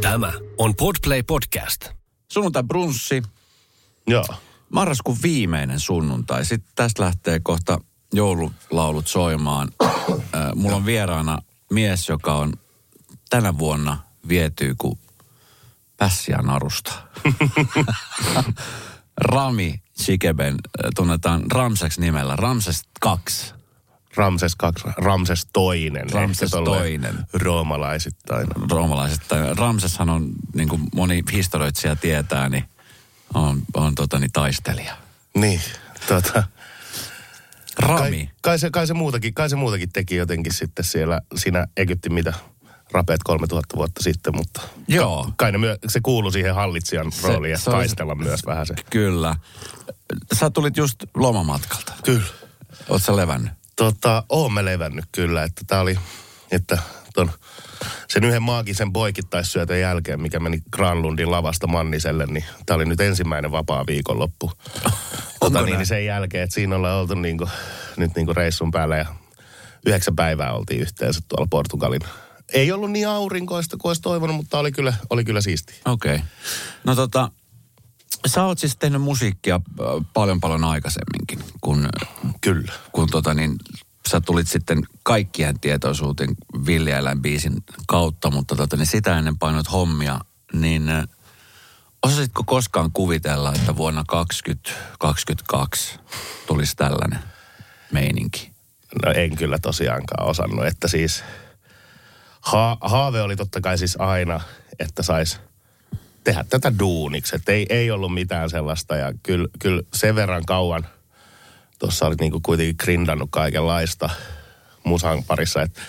Tämä on Podplay Podcast. Sunnuntai brunssi, Joo. marraskuun viimeinen sunnuntai. Sitten tästä lähtee kohta joululaulut soimaan. Äh, Mulla on vieraana mies, joka on tänä vuonna viety kuin pässiä narusta. Rami Chikeben äh, tunnetaan Ramseksi nimellä. Ramses 2. Ramses kaksi, Ramses toinen. Ramses toinen. Roomalaisittain. roomalaiset. tai Ramseshan on, niin kuin moni historioitsija tietää, niin on, on tota, niin taistelija. Niin, tota, Rami. kai, kai, se, kai, se muutakin, kai se muutakin teki jotenkin sitten siellä siinä Egyptin mitä rapeet 3000 vuotta sitten, mutta Joo. kai ne myö, se kuuluu siihen hallitsijan Se- rooliin ja se taistella myös vähän se. Kyllä. Sä tulit just lomamatkalta. Kyllä. Oot sä levännyt? Tota, oon mä levännyt kyllä, että tää oli, että ton, sen yhden maagisen poikittaissyötön jälkeen, mikä meni Granlundin lavasta Manniselle, niin tää oli nyt ensimmäinen vapaa viikonloppu. tota, niin, niin sen jälkeen, että siinä ollaan oltu niinku, nyt niinku reissun päällä ja yhdeksän päivää oltiin yhteensä tuolla Portugalin. Ei ollut niin aurinkoista kuin olisi toivonut, mutta oli kyllä, oli kyllä siistiä. Okei. Okay. No tota, sä oot siis tehnyt musiikkia paljon paljon aikaisemminkin, kun, Kyllä. kun tota niin, sä tulit sitten kaikkien tietoisuuteen Villieläinbiisin kautta, mutta tota, niin sitä ennen painoit hommia, niin osasitko koskaan kuvitella, että vuonna 2022 tulisi tällainen meininki? No en kyllä tosiaankaan osannut, että siis ha- haave oli totta kai siis aina, että sais tehdä tätä duuniksi. Että ei, ei ollut mitään sellaista ja kyllä, kyllä sen verran kauan tuossa olit niinku kuitenkin grindannut kaikenlaista musan parissa, että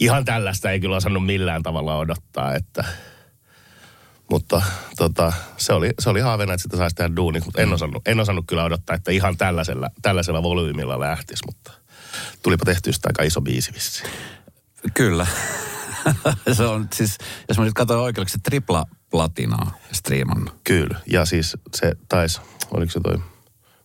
ihan tällaista ei kyllä osannut millään tavalla odottaa, että mutta tota, se, oli, se oli haaveena, että sitä saisi tehdä duuniksi, mutta en osannut, en osannut kyllä odottaa, että ihan tällaisella, tällaisella volyymilla lähtisi, mutta tulipa tehty sitä aika iso biisi vissiin. Kyllä. se on siis, jos mä nyt katson oikein, se tripla platinaa striimannut. Kyllä, ja siis se taisi, oliko se toi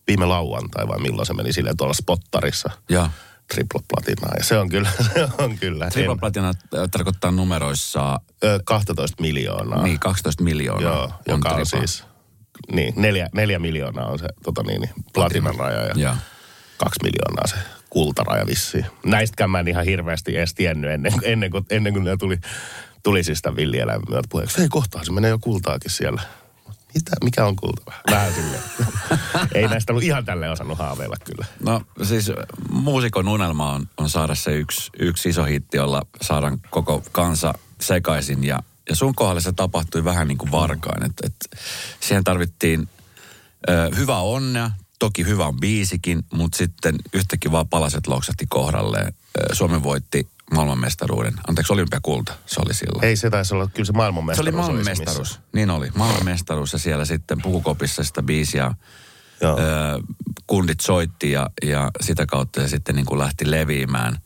viime lauantai vai milloin se meni silleen tuolla spottarissa Ja tripla platinaa. Ja se on kyllä, se on kyllä. tripla En- platina tarkoittaa numeroissa ö, 12 miljoonaa. niin 12 miljoonaa. Joo, joka on siis, niin, neljä, neljä miljoonaa on se tota niin, niin, platinan raja ja Joo. kaksi miljoonaa se kultaraja vissiin. Näistäkään mä en ihan hirveästi edes tiennyt ennen, ennen, kuin, ennen kuin ne tuli, tuli siis sitä villieläimen myötä puheeksi. Ei kohtaa, se menee jo kultaakin siellä. Mitä, mikä on kulta? Vähän silleen. Ei näistä ollut ihan tälleen osannut haaveilla kyllä. No siis muusikon unelma on, on saada se yksi, yksi iso hitti, jolla saadaan koko kansa sekaisin. Ja, ja sun kohdalla se tapahtui vähän niin kuin varkain. Et, et siihen tarvittiin ö, hyvää onnea, toki hyvä on biisikin, mutta sitten yhtäkkiä vaan palaset loksahti kohdalleen. Suomi voitti maailmanmestaruuden, anteeksi olympiakulta, se oli silloin. Ei se taisi olla kyllä se Se maailmanmestaruus. oli se maailmanmestaruus, missä. niin oli. Maailmanmestaruus ja siellä sitten pukukopissa sitä biisiä Joo. ö, kundit soitti ja, ja sitä kautta se sitten niin kuin lähti leviämään.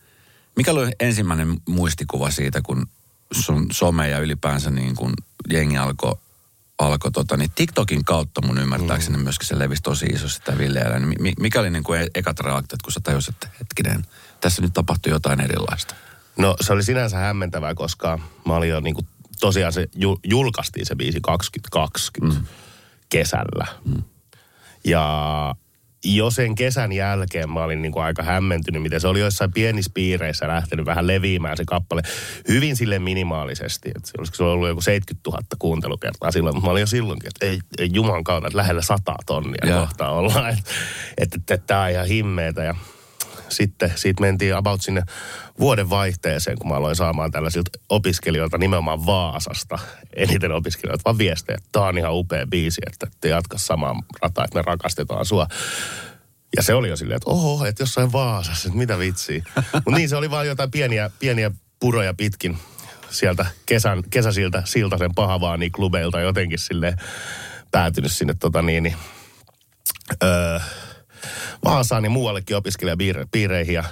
Mikä oli ensimmäinen muistikuva siitä, kun sun some ja ylipäänsä niin kuin jengi alkoi alko tota, niin TikTokin kautta mun ymmärtääkseni mm. myöskin se levisi tosi iso sitä villeellä. Niin mi- mikä oli niin kuin e- ekat reaktiot, kun sä tajusit, että hetkinen, tässä nyt tapahtui jotain erilaista? No se oli sinänsä hämmentävää, koska mä olin jo niin kuin, tosiaan se ju, julkaistiin se biisi 2020 mm. kesällä. Mm. Ja jo sen kesän jälkeen mä olin niin kuin aika hämmentynyt, miten se oli joissain pienissä piireissä lähtenyt vähän leviämään se kappale hyvin sille minimaalisesti. Että se olisiko se ollut joku 70 000 kuuntelukertaa silloin, mutta mä olin jo silloinkin, että ei, ei juman kautta, että lähellä 100 tonnia Joo. kohta ollaan. Että että, että tämä on ihan himmeetä ja sitten siitä mentiin about sinne vuoden vaihteeseen, kun mä aloin saamaan tällaisilta opiskelijoilta nimenomaan Vaasasta eniten opiskelijoilta, vaan viestejä, että tämä on ihan upea biisi, että te jatka samaa rataa, että me rakastetaan sua. Ja se oli jo silleen, että oho, että jossain Vaasassa, että mitä vitsiä. Mutta niin, se oli vaan jotain pieniä, pieniä puroja pitkin sieltä kesän, kesäsiltä Siltasen pahavaani klubeilta jotenkin sille päätynyt sinne tota niin, niin öö, Vaasaan ja muuallekin opiskelijapiireihin ja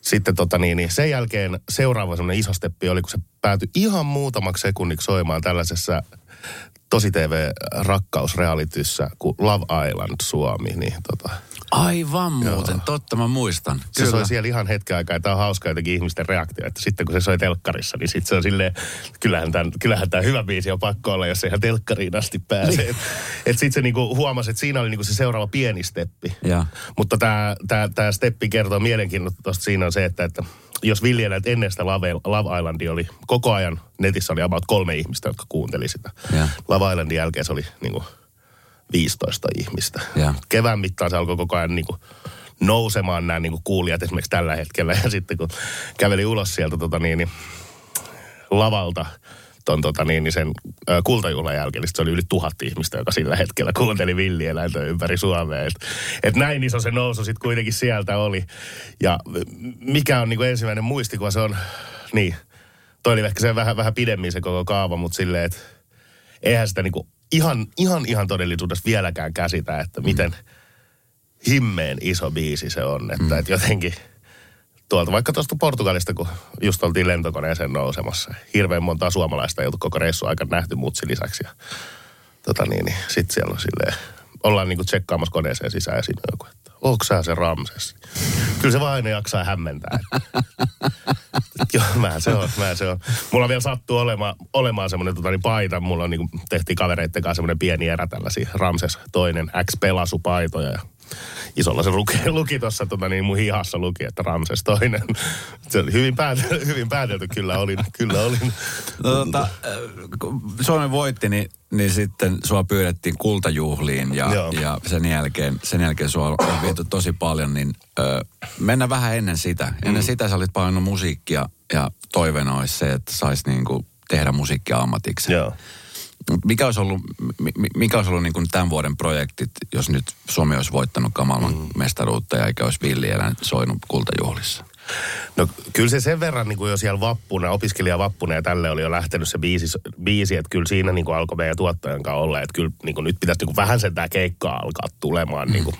sitten tota niin, niin sen jälkeen seuraava semmoinen iso steppi oli, kun se päätyi ihan muutamaksi sekunniksi soimaan tällaisessa tosi TV rakkausrealityssä kuin Love Island Suomi, niin tota, Aivan muuten, Joo. totta mä muistan. Se Kyllä. soi siellä ihan hetken aikaa, ja tämä on hauska jotenkin ihmisten reaktio, että sitten kun se soi telkkarissa, niin sitten se on silleen, kyllähän tämä, kyllähän tämä hyvä biisi on pakko olla, jos se ihan telkkariin asti pääsee. Niin. Että et sitten se niinku huomasi, että siinä oli niinku se seuraava pieni steppi. Ja. Mutta tämä tää, tää steppi kertoo mielenkiintoista siinä on se, että, että jos viljelet ennen sitä Love, Love Islandia oli koko ajan, netissä oli about kolme ihmistä, jotka kuunteli sitä. Ja. Love Islandin jälkeen se oli niinku 15 ihmistä. Ja. Kevään mittaan se alkoi koko ajan niin kuin nousemaan nämä niin kuin kuulijat esimerkiksi tällä hetkellä. Ja sitten kun käveli ulos sieltä tota niin, niin, lavalta ton, tota niin, niin sen ö, kultajuhlan jälkeen, niin se oli yli tuhat ihmistä, joka sillä hetkellä kuunteli villieläintä ympäri Suomea. Et, et näin iso se nousu sitten kuitenkin sieltä oli. Ja mikä on niin kuin ensimmäinen muistikuva, se on, niin, toi oli ehkä se vähän, vähän pidemmin se koko kaava, mutta silleen, että eihän sitä niin kuin ihan, ihan, ihan todellisuudessa vieläkään käsitä, että miten himmeen iso biisi se on. Että, mm. että jotenkin tuolta vaikka tuosta Portugalista, kun just oltiin lentokoneeseen nousemassa. Hirveän montaa suomalaista ei ollut koko reissu aika nähty mutsi lisäksi. Ja, tota niin, niin sitten siellä on silleen, ollaan niinku tsekkaamassa koneeseen sisään ja siinä on joku, että onko sä se Ramses? Kyllä se vaan aina jaksaa hämmentää. Joo, mä se on, mä se on. Mulla vielä sattuu olemaan, olemaan semmoinen tota, niin paita. Mulla on, niin tehtiin kavereitten kanssa semmoinen pieni erä tällaisia Ramses toinen X-pelasupaitoja. Ja isolla se luki, luki tuossa tota, niin mun hihassa luki, että Ramses toinen. Se oli hyvin, päätelty, hyvin päätelty, kyllä olin. Kyllä olin. No, tota, äh, Suomen voitti, niin, niin sitten sua pyydettiin kultajuhliin ja, ja sen, jälkeen, sen jälkeen sua on viety tosi paljon, niin ö, mennä vähän ennen sitä. Ennen mm. sitä sä olit paljon musiikkia ja toiveena olisi se, että saisi niinku tehdä musiikkia ammatiksi. Joo. Mikä olisi ollut, mikä olisi ollut niin kuin tämän vuoden projektit, jos nyt Suomi olisi voittanut maailman mm. mestaruutta ja eikä olisi villieläin soinut kultajuhlissa? No kyllä se sen verran, niin kuin jo siellä vappuna, opiskelijavappuna ja tälle oli jo lähtenyt se biisi, biisi että kyllä siinä niin kuin alkoi meidän tuottajan kanssa olla, että kyllä niin kuin nyt pitäisi niin kuin vähän sen tämä keikkaa alkaa tulemaan mm. niin kuin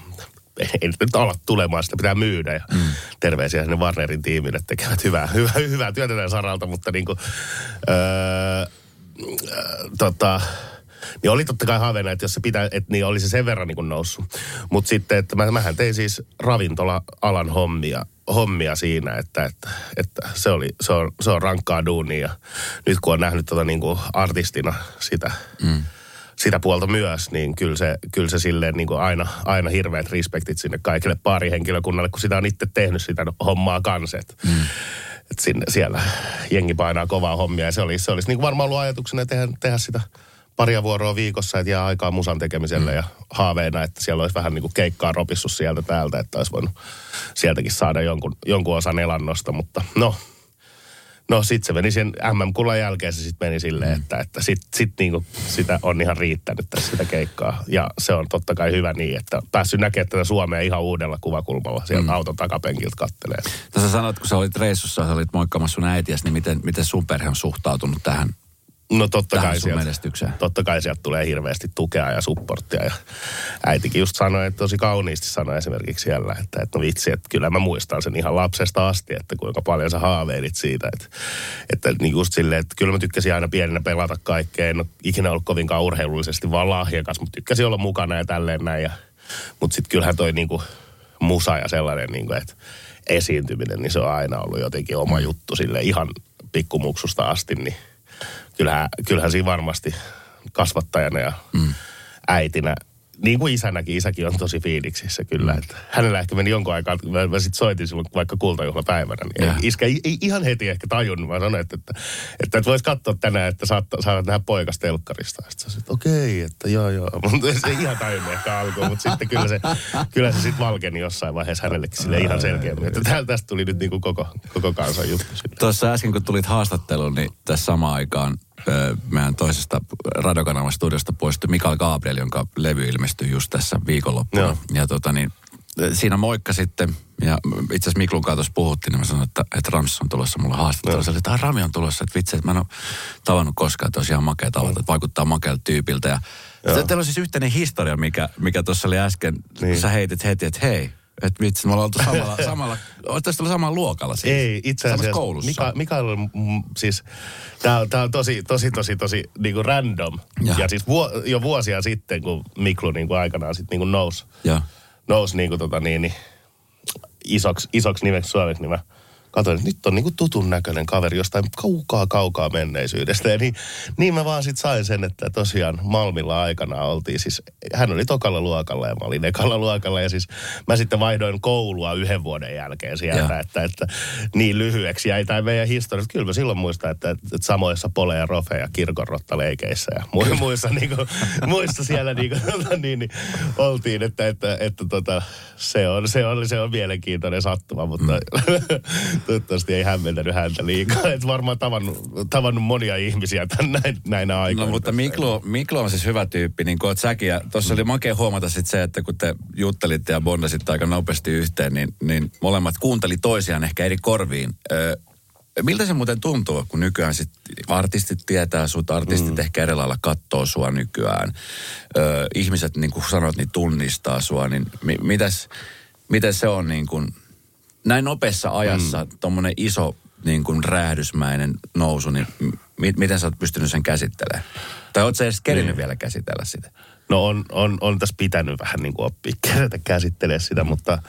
ei nyt ala tulemaan, sitä pitää myydä. Ja mm. terveisiä sinne Warnerin tiimille, tekevät hyvää, hyvää, hyvää työtä tämän saralta, mutta niin kuin, öö, tota, niin oli totta kai haaveena, että jos se pitää, että niin oli se sen verran niin noussut. Mutta sitten, että mä, mähän tein siis ravintola-alan hommia, hommia siinä, että, että, että se, oli, se, on, se on rankkaa duunia. Ja nyt kun on nähnyt tota niin kuin artistina sitä, mm. sitä puolta myös, niin kyllä se, kyllä se silleen niin kuin aina, aina hirveät respektit sinne kaikille parihenkilökunnalle, kun sitä on itse tehnyt sitä hommaa kanssa. Mm että sinne, siellä jengi painaa kovaa hommia. Ja se olisi, se olisi niin varmaan ollut ajatuksena tehdä, tehdä sitä paria vuoroa viikossa, että jää aikaa musan tekemiselle mm. ja haaveena, että siellä olisi vähän niin kuin keikkaa ropissu sieltä täältä, että olisi voinut sieltäkin saada jonkun, jonkun osan elannosta, mutta no, No sit se meni sen MM-kullan jälkeen se sitten meni silleen, mm. että, että sit, sit niinku sitä on ihan riittänyt tässä sitä keikkaa. Ja se on totta kai hyvä niin, että päässyt näkemään tätä Suomea ihan uudella kuvakulmalla sieltä mm. auton takapenkiltä kattelee. Tässä sanoit, kun sä olit reissussa, sä olit moikkaamassa sun äitiäsi, niin miten, miten sun perhe on suhtautunut tähän No totta kai, sieltä, totta kai sieltä tulee hirveästi tukea ja supporttia. Ja äitikin just sanoi, että tosi kauniisti sanoi esimerkiksi siellä, että, että no vitsi, että kyllä mä muistan sen ihan lapsesta asti, että kuinka paljon sä haaveilit siitä. Että, että niin just silleen, että kyllä mä tykkäsin aina pienenä pelata kaikkea. En ole ikinä ollut kovinkaan urheilullisesti vaan lahjakas, mutta tykkäsin olla mukana ja tälleen näin. Ja, mutta sitten kyllähän toi niinku musa ja sellainen, niinku, että esiintyminen, niin se on aina ollut jotenkin oma juttu sille ihan pikkumuksusta asti, niin kyllähän, kyllähän siinä varmasti kasvattajana ja mm. äitinä niin kuin isänäkin, isäkin on tosi fiiliksissä kyllä. Mm. Että hänellä ehkä meni jonkun aikaa, mä, mä sitten soitin silloin vaikka kultajuhlapäivänä, niin yeah. iskä ei, ei, ihan heti ehkä tajunnut. Mä sanoin, että, että, että, että vois katsoa tänään, että saat, saat nähdä poikas telkkarista. Sitten sä että okei, että joo joo. Mutta se ei ihan tajunnut ehkä alkuun, mutta sitten kyllä se, kyllä se sitten valkeni jossain vaiheessa hänellekin sille ihan selkeämmin. Että tästä tuli nyt niin kuin koko, koko kansan juttu. Tuossa äsken kun tulit haastatteluun, niin tässä samaan aikaan meidän toisesta radiokanavan studiosta poistui Mikael Gabriel, jonka levy ilmestyi just tässä viikonloppuna. Joo. Ja tota niin, siinä moikka sitten, ja itse asiassa Miklun kanssa puhuttiin, niin mä sanoin, että, että Rams on tulossa mulle haastattelu. Se oli, että Rami on tulossa, että vitsi, että mä en ole tavannut koskaan, että olisi ihan makea tavata, että vaikuttaa makealta tyypiltä. Ja Teillä on siis yhteinen historia, mikä, mikä tuossa oli äsken, niin. sä heitit heti, että hei, Että vitsi, me ollaan oltu samalla, samalla oottaisiin tullut samalla luokalla siis. Ei, itse asiassa koulussa. Mika, Mikael on mm, siis, tää tää on tosi, tosi, tosi, tosi niinku random. Ja. Ja, ja siis vuo, jo vuosia sitten, kun Miklu niinku aikanaan sit niinku nousi, Joo. nousi niinku tota niin, niin isoksi, isoksi nimeksi suomeksi, niin mä katsoin, että nyt on niinku tutun näköinen kaveri jostain kaukaa kaukaa menneisyydestä. Ja niin, niin mä vaan sit sain sen, että tosiaan Malmilla aikana oltiin siis, hän oli tokalla luokalla ja mä olin ekalla luokalla. Ja siis mä sitten vaihdoin koulua yhden vuoden jälkeen sieltä, että, että niin lyhyeksi jäi tämä meidän historia. Kyllä mä silloin muistan, että, että, että samoissa pole ja rofe ja kirkonrottaleikeissä ja mu- muissa, niin kuin, muissa siellä niin kuin, tota, niin, niin, oltiin, että, että, että tota, se, on, se, on, se on mielenkiintoinen sattuma, mutta mm. toivottavasti ei hämmentänyt häntä liikaa. Et varmaan tavannut, tavannut monia ihmisiä tän, näin, näinä aikoina. No mutta Miklo, Miklo on siis hyvä tyyppi, niin kuin oot säkin. Ja tuossa oli makea huomata sitten se, että kun te juttelitte ja bondasitte aika nopeasti yhteen, niin, niin molemmat kuunteli toisiaan ehkä eri korviin. Ö, miltä se muuten tuntuu, kun nykyään sit artistit tietää sut, artistit mm. ehkä eri lailla kattoo sua nykyään. Ö, ihmiset, niin kuin sanoit, niin tunnistaa sua, niin mi, mitäs, miten se on niin kuin, näin nopeassa ajassa mm. tuommoinen iso niin kuin räjähdysmäinen nousu, niin mi- miten sä oot pystynyt sen käsittelemään? Tai oot sä edes kerinyt Niin. vielä käsitellä sitä? No on, on, on tässä pitänyt vähän niin kuin oppia kerätä käsittelee sitä, mutta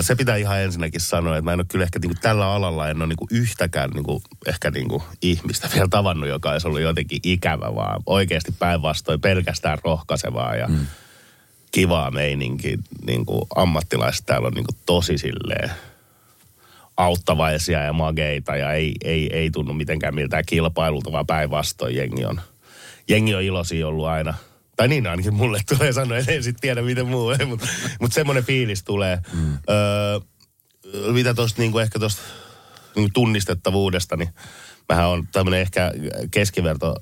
se pitää ihan ensinnäkin sanoa, että mä en ole kyllä ehkä niin kuin tällä alalla en ole niin kuin yhtäkään niin kuin, ehkä niin kuin ihmistä vielä tavannut, joka olisi ollut jotenkin ikävä, vaan oikeasti päinvastoin pelkästään rohkaisevaa ja mm. kivaa meininki. Niin kuin ammattilaiset täällä on niin kuin tosi silleen auttavaisia ja mageita ja ei, ei, ei tunnu mitenkään miltään kilpailulta, vaan päinvastoin jengi on, jengi on iloisia ollut aina. Tai niin ainakin mulle tulee sanoa, että en sitten tiedä miten muu, mutta mut semmoinen fiilis tulee. Mm. Öö, mitä tuosta niinku ehkä tuosta niinku tunnistettavuudesta, niin mähän on tämmöinen ehkä keskiverto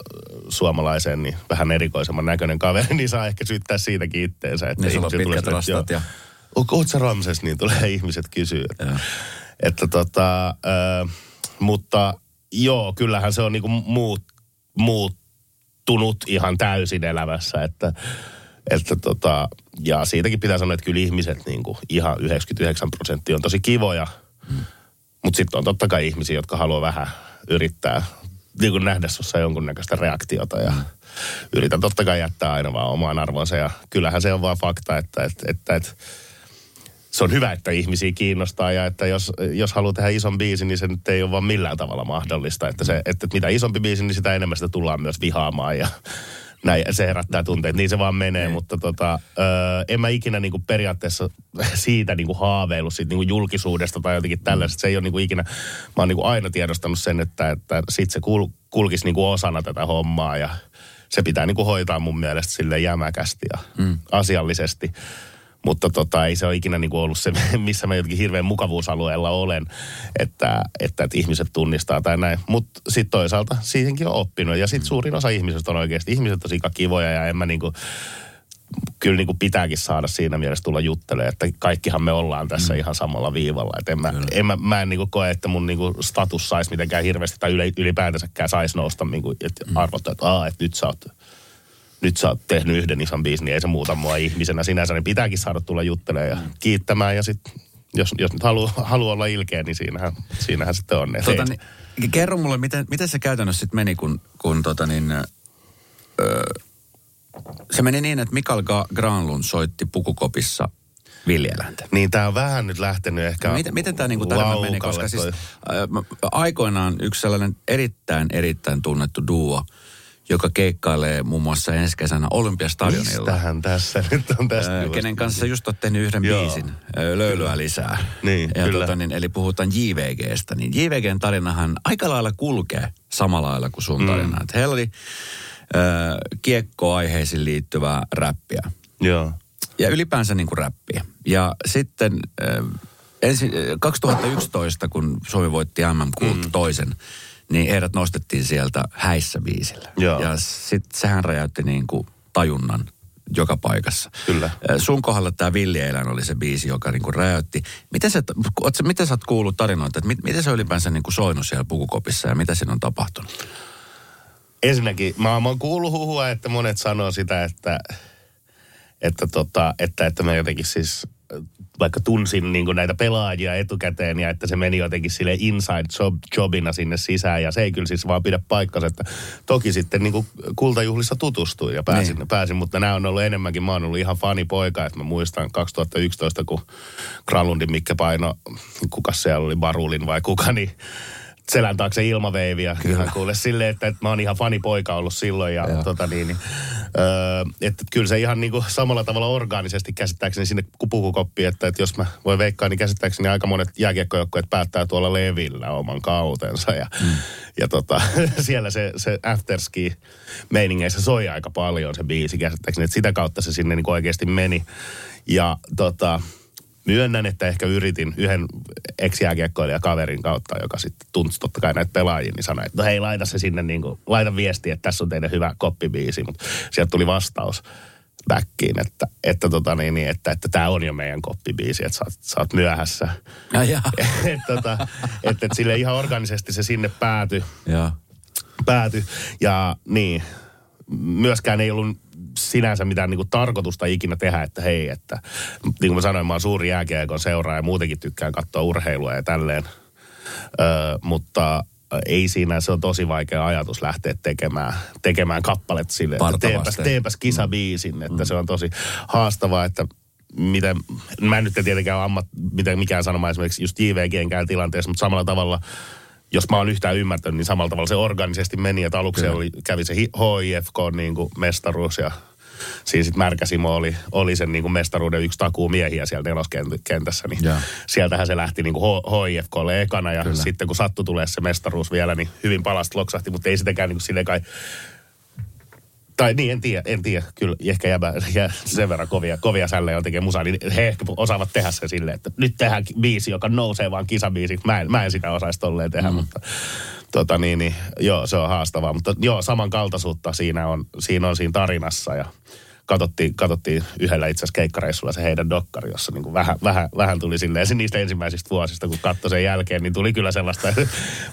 suomalaisen, niin vähän erikoisemman näköinen kaveri, niin saa ehkä syyttää siitäkin itteensä. Että Niin sulla on pitkät rastat ja... Oot sä Ramses, niin tulee ihmiset kysyä. Joo. Että, tota, ö, mutta joo, kyllähän se on niinku muut, muuttunut ihan täysin elämässä, että, että tota, ja siitäkin pitää sanoa, että kyllä ihmiset niinku ihan 99 prosenttia on tosi kivoja, hmm. mutta sitten on totta kai ihmisiä, jotka haluaa vähän yrittää niin kuin nähdä sussa jonkunnäköistä reaktiota ja yritän totta kai jättää aina vaan omaan arvonsa ja kyllähän se on vaan fakta, että, että, että, että se on hyvä, että ihmisiä kiinnostaa ja että jos, jos haluaa tehdä ison biisin, niin se nyt ei ole vaan millään tavalla mahdollista. Että, se, että mitä isompi biisi, niin sitä enemmän sitä tullaan myös vihaamaan ja näin, se herättää tunteet. Niin se vaan menee, Niin. mutta tota, ö, en mä ikinä niinku periaatteessa siitä niinku haaveillut siitä niinku julkisuudesta tai jotenkin tällaisesta. Se ei ole niinku ikinä, mä oon niinku aina tiedostanut sen, että, että sit se kul, kulkisi niinku osana tätä hommaa ja se pitää niinku hoitaa mun mielestä sille jämäkästi ja mm. asiallisesti. Mutta tota, ei se ole ikinä niinku ollut se, missä mä jotenkin hirveän mukavuusalueella olen, että, että, että ihmiset tunnistaa tai näin. Mutta sitten toisaalta siihenkin on oppinut. Ja sitten suurin osa ihmisistä on oikeasti, ihmiset on sika kivoja ja en mä niinku, kyllä niinku pitääkin saada siinä mielessä tulla juttelemaan, että kaikkihan me ollaan tässä mm. ihan samalla viivalla. Et en mä, en mä, mä en niinku koe, että mun niinku status saisi mitenkään hirveästi tai yle, ylipäätänsäkään saisi nousta niinku, että mm. arvottaa, että, Aa, että nyt sä oot nyt sä oot tehnyt yhden ison biisin, niin ei se muuta mua ihmisenä sinänsä, niin pitääkin saada tulla juttelemaan ja kiittämään. Ja sitten, jos, jos nyt haluaa halu olla ilkeä, niin siinähän, siinähän sitten on. Tota, niin, kerro mulle, miten, miten se käytännössä sitten meni, kun, kun tota niin, öö, se meni niin, että Mikael Granlund soitti pukukopissa viljeläintä. Niin tämä on vähän nyt lähtenyt ehkä No Miten, miten tämä niinku tarina meni? Koska siis toi. ää, mä- aikoinaan yksi sellainen erittäin, erittäin tunnettu duo, joka keikkailee muun muassa ensi kesänä Olympiastadionilla. Mistähän tässä nyt on tästä? Juosta? kenen kanssa just oot tehnyt yhden Joo. biisin, ää, Löylyä lisää. Niin, ja kyllä. Tota, niin, eli puhutaan JVGstä, niin JVGn tarinahan aika lailla kulkee samalla lailla kuin sun tarina. Mm. Heillä oli ää, kiekkoaiheisiin liittyvää räppiä Joo. ja ylipäänsä niin kuin räppiä. Ja sitten äh, ensi, äh, 2011, kun Suomi voitti MM mm. toisen, niin heidät nostettiin sieltä häissä biisillä. Joo. Ja sitten sehän räjäytti niin kuin tajunnan joka paikassa. Kyllä. Äh, Sun kohdalla tämä Villieläin oli se biisi, joka niin kuin räjäytti. Miten sä, oot miten sä oot kuullut tarinoita, että mit, miten se ylipäänsä niin kuin soinut siellä pukukopissa ja mitä siinä on tapahtunut? Ensinnäkin, mä, mä oon kuullut huhua, että monet sanoo sitä, että, että, tota, että, että me jotenkin siis vaikka tunsin niin kuin näitä pelaajia etukäteen ja että se meni jotenkin sille inside job, jobina sinne sisään. Ja se ei kyllä siis vaan pidä paikkansa, että toki sitten niin kuin kultajuhlissa tutustuin ja pääsin, niin. pääsin, mutta nämä on ollut enemmänkin, mä oon ollut ihan fanipoika, että mä muistan 2011, kun Kralundin Mikke paino, kuka siellä oli, Barulin vai kuka, niin selän taakse ilmaveiviä. Kyllä. kuule silleen, että, että mä oon ihan fanipoika ollut silloin. Ja, ja. Tota niin, niin, öö, että kyllä se ihan niin kuin samalla tavalla orgaanisesti käsittääkseni sinne pukukoppiin, että, että jos mä voin veikkaa, niin käsittääkseni aika monet jääkiekkojoukkueet päättää tuolla levillä oman kautensa. Ja, mm. ja tota, siellä se, se afterski meiningeissä soi aika paljon se biisi käsittääkseni, että sitä kautta se sinne niin oikeasti meni. Ja tota, myönnän, että ehkä yritin yhden ex kaverin kautta, joka sitten tunsi totta kai näitä pelaajia, niin sanoi, että no hei, laita se sinne, niin kuin, laita viesti, että tässä on teidän hyvä koppibiisi, mutta sieltä tuli vastaus backiin, että, että, tota niin, niin, että, että tämä on jo meidän koppibiisi, että sä oot, sä oot myöhässä. Että, tota, että, että sille ihan organisesti se sinne päätyi. Ja. Pääty. Ja niin, myöskään ei ollut sinänsä mitään niin kuin tarkoitusta ikinä tehdä, että hei, että niin kuin mä sanoin, mä oon suuri jääkiekon seuraaja ja muutenkin tykkään katsoa urheilua ja tälleen. Ö, mutta ei siinä, se on tosi vaikea ajatus lähteä tekemään, tekemään kappalet sille, että teepäs, teepäs kisabiisin, mm. että mm. se on tosi haastavaa, että miten, mä en nyt tietenkään ole ammat, miten mikään sanomaan esimerkiksi just JVGnkään tilanteessa, mutta samalla tavalla jos mä oon yhtään ymmärtänyt, niin samalla tavalla se organisesti meni, että aluksi oli, kävi se HIFK niin kuin mestaruus ja siinä sitten Märkäsimo oli, oli sen niin kuin mestaruuden yksi takuu miehiä siellä neloskentässä, niin ja. sieltähän se lähti niin kuin HIFKlle ekana ja Kyllä. sitten kun sattu tulee se mestaruus vielä, niin hyvin palasta loksahti, mutta ei sitäkään niin kuin kai tai niin, en tiedä, en tiedä. Kyllä ehkä jäbä, jä, sen verran kovia, kovia sällejä on tekee musaa, niin he ehkä osaavat tehdä sen silleen, että nyt tehdään biisi, joka nousee vaan kisabiisi. Mä en, mä en sitä osaisi tolleen tehdä, mm. mutta tota niin, niin, joo, se on haastavaa. Mutta joo, samankaltaisuutta siinä on siinä, on siinä tarinassa ja katsottiin, katsottiin yhdellä itse asiassa keikkareissulla se heidän dokkari, jossa niin kuin vähän, vähän, vähän tuli silleen se niistä ensimmäisistä vuosista, kun katsoi sen jälkeen, niin tuli kyllä sellaista, että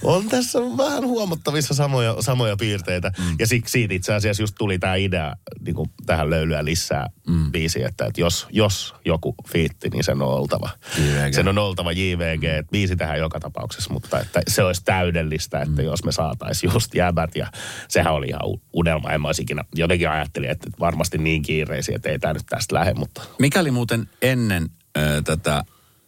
on tässä vähän huomattavissa samoja, samoja piirteitä. Mm. Ja siksi siitä itse asiassa just tuli tämä idea niin kuin tähän löylyä lisää mm. biisi, että, että jos, jos joku fiitti, niin sen on oltava. JVG. Sen on oltava JVG, että biisi tähän joka tapauksessa, mutta että se olisi täydellistä, että mm. jos me saataisiin just jäbät ja sehän oli ihan unelma, en mä olisi ikinä, jotenkin ajattelin, että varmasti niin kiireisiä, että ei tämä nyt tästä lähde. Mutta... Mikä oli muuten ennen äh, tätä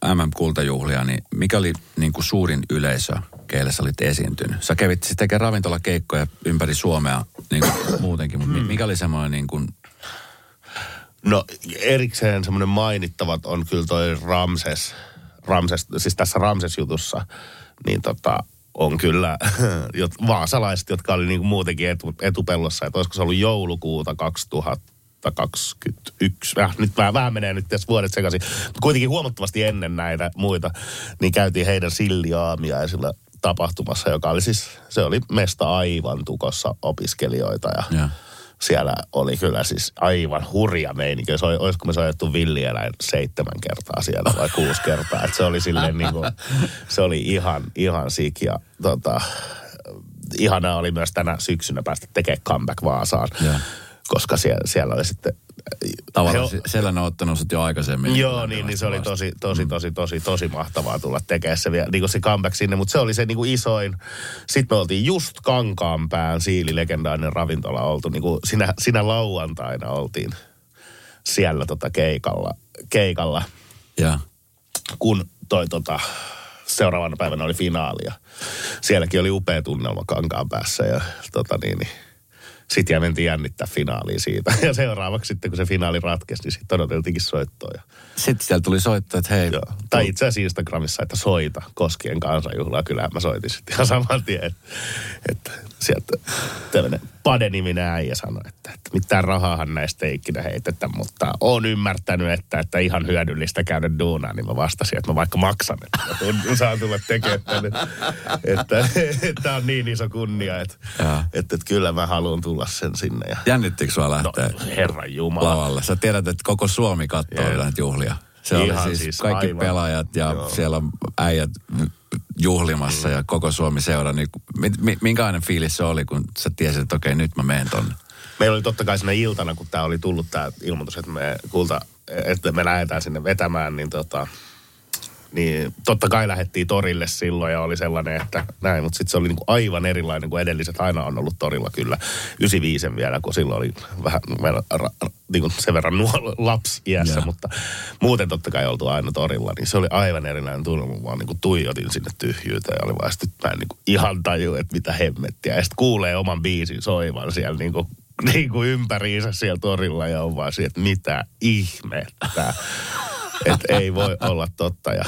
MM-kultajuhlia, niin mikä oli niin kuin suurin yleisö, keille sä olit esiintynyt? Sä kävit sitten tekemään ravintolakeikkoja ympäri Suomea niin kuin muutenkin, mutta hmm. mikä oli semmoinen niin kuin... No erikseen semmoinen mainittavat on kyllä toi Ramses, Ramses siis tässä Ramses-jutussa, niin tota, on kyllä vaasalaiset, jotka oli niin kuin muutenkin etu, etupellossa. Että olisiko se ollut joulukuuta 2000, 2021. Äh, nyt vähän, vähän menee nyt tässä vuodet sekaisin. Mutta kuitenkin huomattavasti ennen näitä muita, niin käytiin heidän silliaamiaisilla tapahtumassa, joka oli siis, se oli mesta aivan tukossa opiskelijoita ja, ja. siellä oli kyllä siis aivan hurja meininki. Se oli, olisiko me soitettu villieläin seitsemän kertaa siellä vai kuusi kertaa. Et se oli silleen niin kuin, se oli ihan, ihan sik ja tota, ihanaa oli myös tänä syksynä päästä tekemään comeback Vaasaan. Ja koska siellä, siellä oli sitten... Tavallaan he, siellä ne on ottanut jo aikaisemmin. Joo, niin, niin se oli tosi, tosi, mm. tosi, tosi, tosi mahtavaa tulla tekemään se, vielä, niin kuin se comeback sinne, mutta se oli se niin kuin isoin. Sitten me oltiin just Kankaanpään siili legendaarinen ravintola oltu, niin kuin sinä, sinä lauantaina oltiin siellä tota keikalla, keikalla. Ja. Kun toi tota, seuraavana päivänä oli finaali ja sielläkin oli upea tunnelma Kankaan päässä ja tota niin, niin sitten ja mentiin jännittää finaaliin siitä. Ja seuraavaksi sitten, kun se finaali ratkesi, niin sitten odoteltiinkin soittoa. Ja... Sitten siellä tuli soitto, että hei. Joo. Tai itse asiassa Instagramissa, että soita koskien kansanjuhlaa. Kyllähän mä soitin sitten ihan saman tien. Että, että sieltä tämmöinen Pade-niminen äijä sanoi, että, että mitään rahaahan näistä ei ikinä heitetä, mutta on ymmärtänyt, että, että ihan hyödyllistä käydä duunaan, niin mä vastasin, että mä vaikka maksan, että mä saan tulla tekemään tänne. Että, että on niin iso kunnia, että, että, että, että kyllä mä haluan tulla sen sinne. Ja... Jännittikö sua lähteä no, herran Jumala. lavalle? Sä tiedät, että koko Suomi katsoo näitä juhlia. Se Ihan oli siis, siis kaikki aivan. pelaajat ja Joo. siellä äijät juhlimassa mm. ja koko Suomi seuraa. Niin, minkälainen fiilis se oli, kun sä tiesit, että okei, nyt mä menen tonne? Meillä oli totta kai siinä iltana, kun tämä oli tullut tämä ilmoitus, että me kulta että me lähdetään sinne vetämään, niin tota, niin totta kai lähdettiin torille silloin ja oli sellainen, että näin, mutta sitten se oli niinku aivan erilainen kuin edelliset. Aina on ollut torilla kyllä 95 vielä, kun silloin oli vähän, vähän ra, ra, niin kuin sen verran nuo lapsi iässä, Joo. mutta muuten totta kai oltu aina torilla, niin se oli aivan erilainen tunne. Mä vaan niin kuin tuijotin sinne tyhjyyteen ja oli vaan sitten mä en niin kuin ihan taju, että mitä hemmettiä. Ja sitten kuulee oman biisin soivan siellä niin kuin, niin kuin ympäriinsä siellä torilla ja on vaan siihen, että mitä ihmettä. Että ei voi olla totta. Ja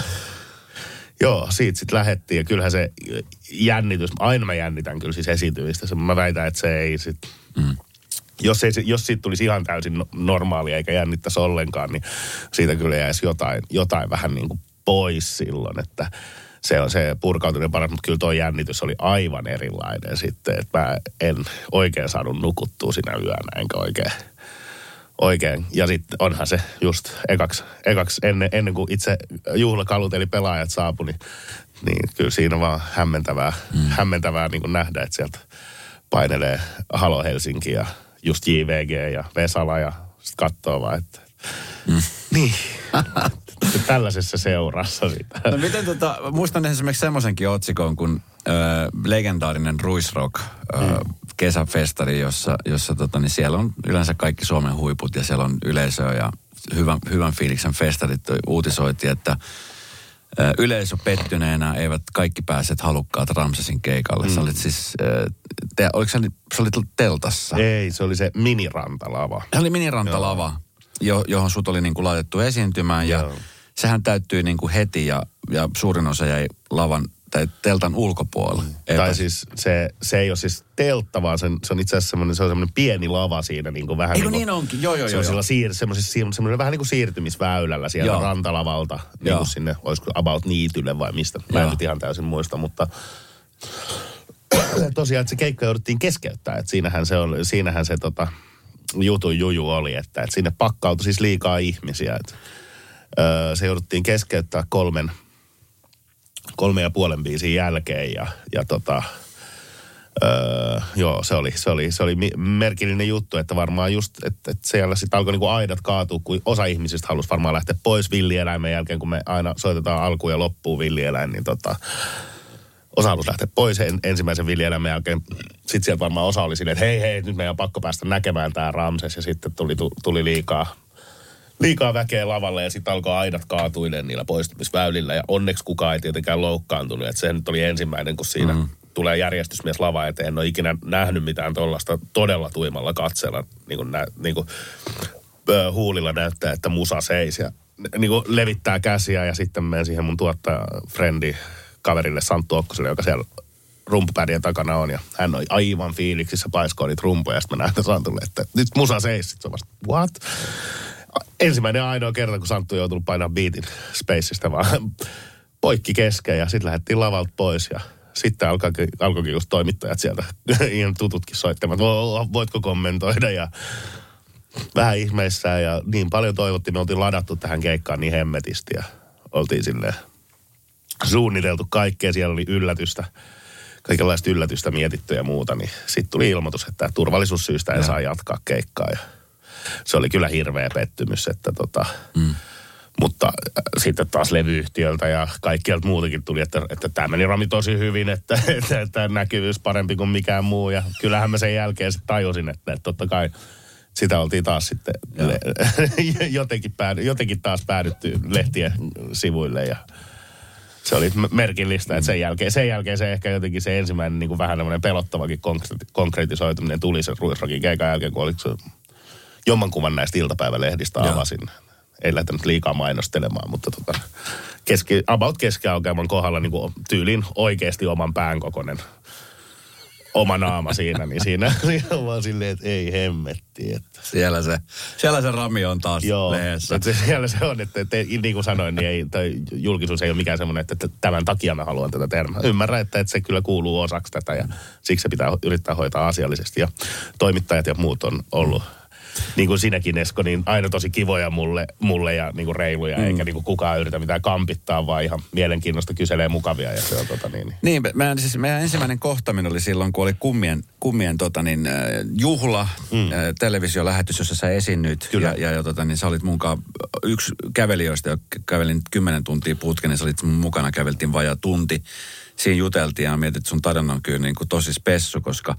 Joo, siitä sitten lähettiin ja kyllähän se jännitys, aina mä jännitän kyllä siis esiintymistä. Mä väitän, että se ei sit, mm. jos, ei, jos siitä tulisi ihan täysin no- normaalia eikä jännittäisi ollenkaan, niin siitä kyllä jäisi jotain, jotain vähän niin kuin pois silloin, että se on se purkautuminen paras, mutta kyllä tuo jännitys oli aivan erilainen sitten, että mä en oikein saanut nukuttua sinä yönä, enkä oikein, oikein. Ja sitten onhan se just ekaksi, ekaksi ennen, ennen kuin itse juhlakalut eli pelaajat saapui, niin, niin kyllä siinä vaan hämmentävää, mm. hämmentävää niin kuin nähdä, että sieltä painelee Halo Helsinki ja just JVG ja Vesala ja sitten katsoo vaan, että mm. niin, tällaisessa seurassa sitä. No miten tota, muistan esimerkiksi semmoisenkin otsikon kuin ö, legendaarinen Ruisrock ö, kesäfestari, jossa, jossa tota, niin siellä on yleensä kaikki Suomen huiput ja siellä on yleisöä ja hyvän, hyvän fiiliksen festarit uutisoitiin, että yleisö pettyneenä eivät kaikki pääset halukkaat Ramsesin keikalle. Mm. Sä olit siis, te, oliko sä, sä olit teltassa? Ei, se oli se minirantalava. Se oli minirantalava, jo, johon sut oli niin kuin laitettu esiintymään ja Joo. sehän täyttyi niin kuin heti ja, ja suurin osa jäi lavan tai teltan ulkopuolelle. Eipä- Tai siis se, se ei ole siis teltta, vaan sen, se on itse asiassa semmoinen, se on semmoinen pieni lava siinä niin kuin vähän Eikö niin kuin, niin onkin? Joo, joo, joo, semmoisella joo. Siir, semmoinen vähän niin kuin siirtymisväylällä sieltä Joo. rantalavalta, niin Joo. kuin sinne, olisiko about niitylle vai mistä, mä en Joo. nyt ihan täysin muista, mutta tosiaan, että se keikka jouduttiin keskeyttää, että siinähän se, oli, siinähän se tota, jutun juju oli, että, että sinne pakkautui siis liikaa ihmisiä, että öö, se jouduttiin keskeyttää kolmen, kolme ja puolen biisin jälkeen ja, ja tota, öö, joo, se oli, se oli, se oli merkillinen juttu, että varmaan just, että, että siellä sitten alkoi niinku aidat kaatua, kun osa ihmisistä halusi varmaan lähteä pois villieläimen jälkeen, kun me aina soitetaan alkuun ja loppuun villieläin, niin tota, osa halusi lähteä pois en, ensimmäisen villieläimen jälkeen. Sitten sieltä varmaan osa oli silleen, että hei hei, nyt meidän on pakko päästä näkemään tämä Ramses. Ja sitten tuli, tu- tuli liikaa, liikaa väkeä lavalle ja sitten alkoi aidat kaatuilemaan niillä poistumisväylillä. Ja onneksi kukaan ei tietenkään loukkaantunut. Että se nyt oli ensimmäinen, kun siinä mm. tulee järjestysmies lava eteen. En ole ikinä nähnyt mitään tuollaista todella tuimalla katseella. Niin kuin, nä, niin kuin ö, huulilla näyttää, että musa seis ja niin kuin levittää käsiä ja sitten menen siihen mun tuottaja frendi kaverille Santtu Okkoselle, joka siellä rumpupädien takana on ja hän oli aivan fiiliksissä paiskoo niitä rumpuja ja sitten mä näytän Santulle, että nyt musa seis. Sitten se on vasta, what? Ensimmäinen ja ainoa kerta, kun Santtu joutunut painaa beatin Spaceista vaan poikki kesken ja sitten lähdettiin lavalta pois ja sitten alkoikin, alkoikin just toimittajat sieltä ihan tututkin soittamaan, että "Vo- voitko kommentoida ja vähän ihmeissään ja niin paljon toivottiin. Me oltiin ladattu tähän keikkaan niin hemmetisti ja oltiin silleen suunniteltu kaikkea. Siellä oli yllätystä, kaikenlaista yllätystä mietitty ja muuta. Niin sitten tuli ilmoitus, että turvallisuussyistä ei saa jatkaa keikkaa. Ja se oli kyllä hirveä pettymys, että tota... Mm. Mutta äh, sitten taas levyyhtiöltä ja kaikkialta muutenkin tuli, että, että tämä meni Rami tosi hyvin, että, että, että näkyvyys parempi kuin mikään muu. Ja kyllähän mä sen jälkeen sitten tajusin, että, että totta kai sitä oltiin taas sitten le- jotenkin, päädy, jotenkin taas päädytty lehtien sivuille ja se oli merkillistä, että sen jälkeen, sen jälkeen se ehkä jotenkin se ensimmäinen niin kuin vähän pelottavakin konkreti- konkretisoituminen tuli sen Ruisrokin keikan jälkeen, kun oliko se jommankuvan näistä iltapäivälehdistä Joo. avasin. Ei lähtenyt liikaa mainostelemaan, mutta tota, keski, about keskiaukeaman kohdalla niin kuin tyylin oikeasti oman pään kokoinen oma naama siinä, niin siinä, siinä on vaan silleen, että ei hemmetti. Että. Siellä se, siellä se rami on taas Joo, lehdessä. että se, siellä se on, että, että niin kuin sanoin, niin ei, toi julkisuus ei ole mikään semmoinen, että, että tämän takia mä haluan tätä. Mä Ymmärrän, että, että se kyllä kuuluu osaksi tätä ja siksi se pitää yrittää hoitaa asiallisesti. Ja toimittajat ja muut on ollut niin kuin sinäkin Esko, niin aina tosi kivoja mulle, mulle ja niin kuin reiluja, mm. eikä niin kuin kukaan yritä mitään kampittaa, vaan ihan mielenkiinnosta kyselee mukavia ja se on tota niin. Niin, niin meidän, siis meidän ensimmäinen kohtaminen oli silloin, kun oli kummien, kummien tota niin, äh, juhla, mm. äh, televisiolähetys, jossa sä esiinnyt. Kyllä. Ja, ja tota, niin sä olit munkaan yksi kävelijöistä, joka kävelin kymmenen tuntia putken, niin sä olit mukana, käveltiin vajaa tunti. Siinä juteltiin ja mietit, että sun tarina on kyllä niin kuin tosi spessu, koska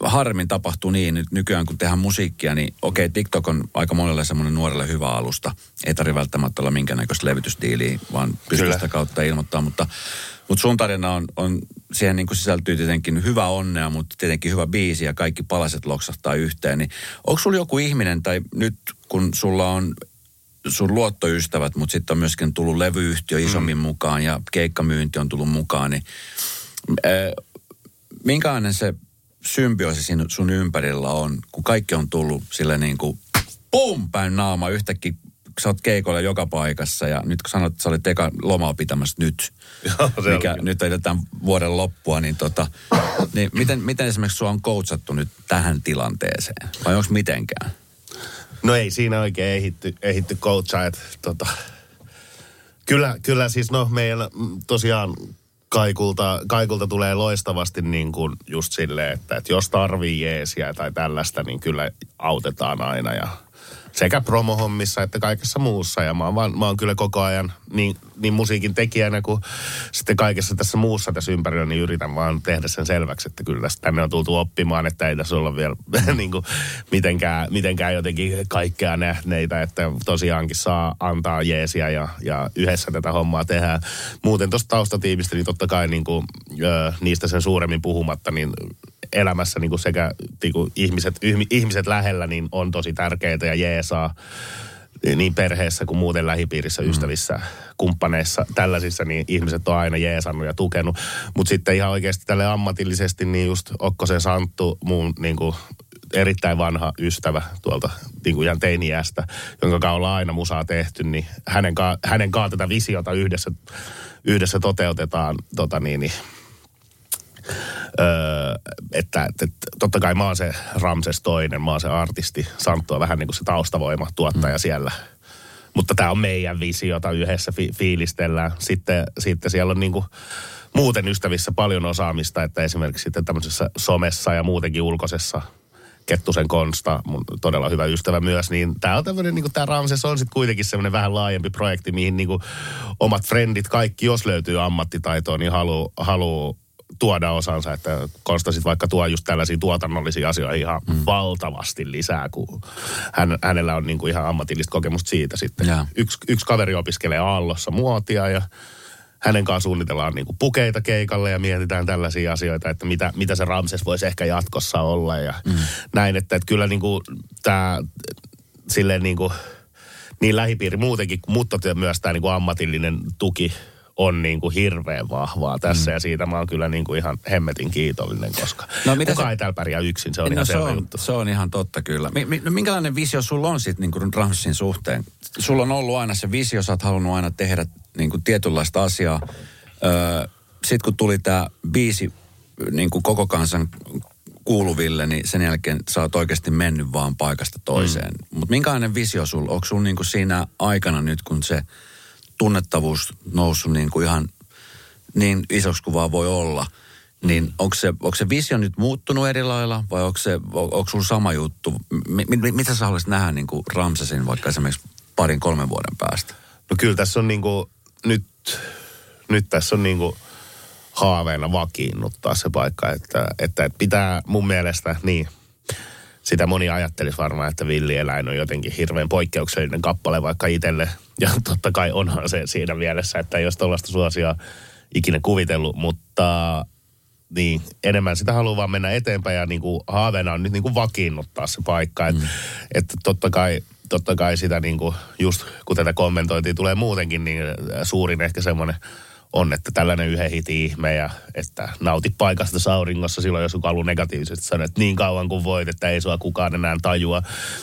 harmin tapahtuu niin, nyt nykyään kun tehdään musiikkia, niin okei, TikTok on aika monelle semmoinen nuorelle hyvä alusta. Ei tarvitse välttämättä olla minkäännäköistä levytysdiiliä, vaan pystyy sitä kautta ilmoittaa. Mutta, mutta sun tarina on, on siihen niin kuin sisältyy tietenkin hyvä onnea, mutta tietenkin hyvä biisi ja kaikki palaset loksahtaa yhteen. Niin onko sulla joku ihminen, tai nyt kun sulla on sun luottoystävät, mutta sitten on myöskin tullut levyyhtiö isommin mm. mukaan ja keikkamyynti on tullut mukaan, niin äh, minkälainen se symbioosi sun ympärillä on, kun kaikki on tullut sille niin kuin pum, päin naama yhtäkkiä sä oot keikolla joka paikassa ja nyt kun sanot, että sä olet eka lomaa pitämässä nyt, Joo, mikä on. nyt edetään vuoden loppua, niin, tota, niin miten, miten esimerkiksi sua on coachattu nyt tähän tilanteeseen? Vai onko mitenkään? No ei siinä oikein ehitty, ehitty coachaa, että tota, kyllä, kyllä siis no meillä tosiaan Kaikulta, Kaikulta tulee loistavasti niin kuin just silleen, että, että jos tarvii jeesiä tai tällaista, niin kyllä autetaan aina ja sekä promohommissa että kaikessa muussa. Ja mä oon, vaan, mä oon kyllä koko ajan niin, niin musiikin tekijänä kuin sitten kaikessa tässä muussa tässä ympärillä, niin yritän vaan tehdä sen selväksi, että kyllä tänne on tultu oppimaan, että ei tässä olla vielä niin kuin mitenkään, mitenkään jotenkin kaikkea nähneitä, että tosiaankin saa antaa jeesiä ja, ja yhdessä tätä hommaa tehdään. Muuten tuosta taustatiimistä, niin totta kai niin kuin, ö, niistä sen suuremmin puhumatta, niin elämässä niin kuin sekä niin kuin ihmiset, ihmiset lähellä niin on tosi tärkeitä ja jeesaa niin perheessä kuin muuten lähipiirissä, mm. ystävissä, kumppaneissa, tällaisissa, niin ihmiset on aina jeesannut ja tukenut. Mutta sitten ihan oikeasti tälle ammatillisesti, niin just Okkosen Santtu, mun niin kuin, erittäin vanha ystävä tuolta niin kuin ihan teiniästä, jonka kanssa ollaan aina musaa tehty, niin hänen, ka- hänen kanssa tätä visiota yhdessä, yhdessä toteutetaan tota niin, niin Öö, että, että, totta kai mä oon se Ramses toinen, mä oon se artisti. Santtu on vähän niin kuin se taustavoima, tuottaja mm. siellä. Mutta tämä on meidän visiota yhdessä fi- fiilistellään. Sitten, sitten siellä on niin kuin muuten ystävissä paljon osaamista, että esimerkiksi sitten tämmöisessä somessa ja muutenkin ulkoisessa Kettusen Konsta, mun todella hyvä ystävä myös, niin tämä on tämmöinen, niin tämä Ramses on sitten kuitenkin semmoinen vähän laajempi projekti, mihin niin kuin omat frendit, kaikki, jos löytyy ammattitaitoa, niin haluaa haluu tuoda osansa, että Konsta sitten vaikka tuo just tällaisia tuotannollisia asioita ihan mm. valtavasti lisää, kun hän, hänellä on niinku ihan ammatillista kokemusta siitä sitten. Yksi, yksi kaveri opiskelee Aallossa muotia ja hänen kanssaan suunnitellaan niinku pukeita keikalle ja mietitään tällaisia asioita, että mitä, mitä se Ramses voisi ehkä jatkossa olla ja mm. näin, että, että kyllä niinku tämä silleen niinku, niin lähipiiri muutenkin, mutta myös tämä niinku ammatillinen tuki on niin kuin hirveän vahvaa tässä mm. ja siitä mä oon kyllä niin kuin ihan hemmetin kiitollinen, koska no, mitä kukaan se... ei täällä pärjää yksin, se on no, ihan se on, juttu. Se on ihan totta kyllä. no, minkälainen visio sulla on sitten niin Ramsin suhteen? Sulla on ollut aina se visio, sä oot halunnut aina tehdä niin kuin tietynlaista asiaa. Öö, sitten kun tuli tämä biisi niin kuin koko kansan kuuluville, niin sen jälkeen sä oot oikeasti mennyt vaan paikasta toiseen. Mm. Mutta minkälainen visio sulla? Onko sulla niin kuin siinä aikana nyt, kun se tunnettavuus noussut niin kuin ihan niin isoksi kuin vaan voi olla, niin onko se, onko se visio nyt muuttunut eri lailla vai onko, se, onko sulla sama juttu? M- m- mitä sä haluaisit nähdä niin kuin Ramsasin vaikka esimerkiksi parin kolmen vuoden päästä? No kyllä tässä on niin kuin, nyt, nyt tässä on niin kuin haaveena vakiinnuttaa se paikka, että, että, että pitää mun mielestä, niin sitä moni ajattelisi varmaan, että villieläin on jotenkin hirveän poikkeuksellinen kappale vaikka itselle. Ja totta kai onhan se siinä mielessä, että ei olisi tuollaista suosia ikinä kuvitellut, mutta niin, enemmän sitä haluaa vaan mennä eteenpäin ja niin kuin haaveena on nyt niin kuin vakiinnuttaa se paikka. Että mm. et totta kai totta kai sitä niin kuin, just kun tätä kommentointia tulee muutenkin, niin suurin ehkä semmoinen on, että tällainen yhden hitin ihme ja että nauti paikasta auringossa silloin, jos joku haluaa negatiivisesti sanoa, että niin kauan kuin voit, että ei sua kukaan enää tajua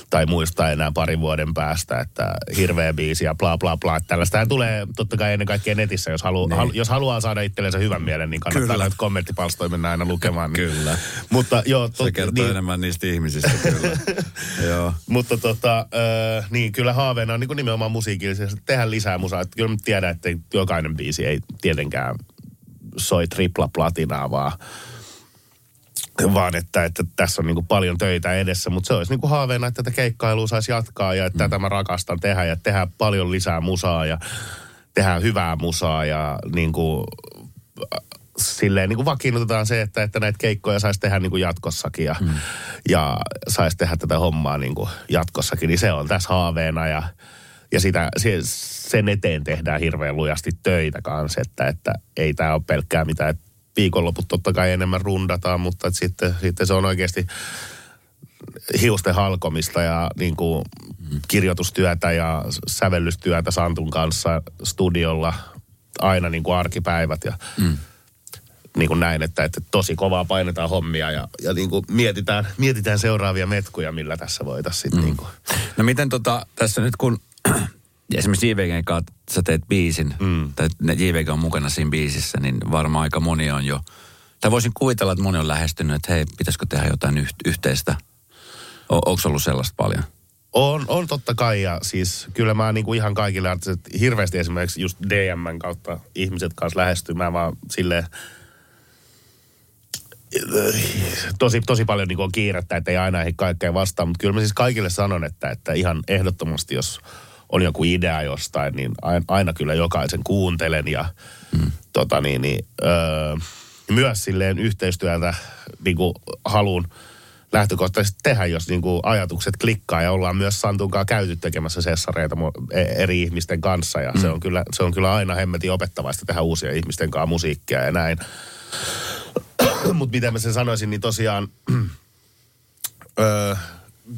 tai muista enää parin vuoden päästä, että hirveä biisi ja bla bla bla. Tällaistähän tulee totta kai ennen kaikkea netissä, jos, halu, Niin. hal, jos haluaa saada itsellensä hyvän mielen, niin kannattaa Kyllä. kommenttipalstoja mennä aina lukemaan. Niin. Kyllä. Mutta joo, Se tot, kertoo niin, enemmän niistä ihmisistä kyllä. Joo. mutta tota, äh, niin kyllä haaveena on niin nimenomaan musiikillisesti tehdä lisää musaa. Että kyllä mä tiedän, että jokainen biisi ei tietenkään soi tripla platinaa, vaan, vaan että, että tässä on niin paljon töitä edessä. Mutta se olisi niin haaveena, että tätä keikkailua saisi jatkaa ja että tätä mä rakastan tehdä ja tehdä paljon lisää musaa ja tehdä hyvää musaa ja niin kuin, silleen niin kuin vakiinnutetaan se, että, että näitä keikkoja saisi tehdä niin kuin jatkossakin ja, mm. ja saisi tehdä tätä hommaa niin kuin jatkossakin, niin se on tässä haaveena ja, ja sitä, se, sen eteen tehdään hirveän lujasti töitä kanssa, että, että ei tämä ole pelkkää mitään, että viikonloput totta kai enemmän rundataan, mutta että sitten, sitten se on oikeasti hiusten halkomista ja niin kuin kirjoitustyötä ja sävellystyötä Santun kanssa studiolla aina niin kuin arkipäivät ja mm. niin kuin näin, että, että tosi kovaa painetaan hommia ja, ja niin kuin mietitään, mietitään seuraavia metkuja, millä tässä voitaisiin mm. niin kuin. No miten tota, tässä nyt kun esimerkiksi JVGn kanssa sä teet biisin, mm. tai JVG on mukana siinä biisissä, niin varmaan aika moni on jo, tai voisin kuvitella, että moni on lähestynyt, että hei, pitäisikö tehdä jotain yh- yhteistä. O- onko ollut sellaista paljon? On, on totta kai ja siis kyllä mä niin kuin ihan kaikille artistit, hirveästi esimerkiksi just DMn kautta ihmiset kanssa lähestyy. Mä vaan silleen, tosi, tosi paljon niin kuin on kiirettä, että ei aina ehdi kaikkea vastaan, mutta kyllä mä siis kaikille sanon, että, että ihan ehdottomasti, jos on joku idea jostain, niin aina, aina kyllä jokaisen kuuntelen ja mm. tota niin, niin, öö, myös silleen yhteistyötä niin kuin haluan lähtökohtaisesti tehdä, jos niin kuin ajatukset klikkaa ja ollaan myös Santunkaan käyty tekemässä sessareita e- eri ihmisten kanssa ja mm. se, on kyllä, se on kyllä aina hemmetin opettavaista tehdä uusia ihmisten kanssa musiikkia ja näin. Mutta miten mä sen sanoisin, niin tosiaan öö,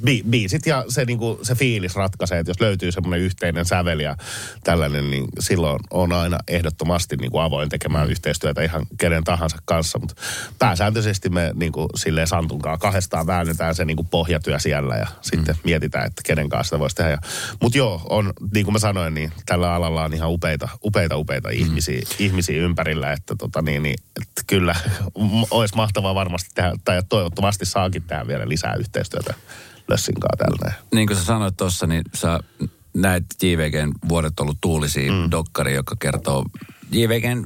bi- biisit ja se, niinku, se fiilis ratkaisee, että jos löytyy semmoinen yhteinen sävel ja tällainen, niin silloin on aina ehdottomasti niinku avoin tekemään yhteistyötä ihan kenen tahansa kanssa. Mutta pääsääntöisesti me niinku, silleen Santunkaan kahdestaan väännetään se niinku pohjatyö siellä ja sitten mietitään, että kenen kanssa sitä voisi tehdä. Mutta joo, on, niin kuin mä sanoin, niin tällä alalla on ihan upeita, upeita, upeita ihmisiä, ihmisiä ympärillä, että tota niin, niin että kyllä olisi mahtavaa varmasti tehdä, tai toivottavasti saakin tehdä vielä lisää yhteistyötä Lössinkaan tällä. Niin kuin sä sanoit tuossa, niin sä näet JVGn vuodet ollut tuulisia mm. dokkari, joka kertoo JVGn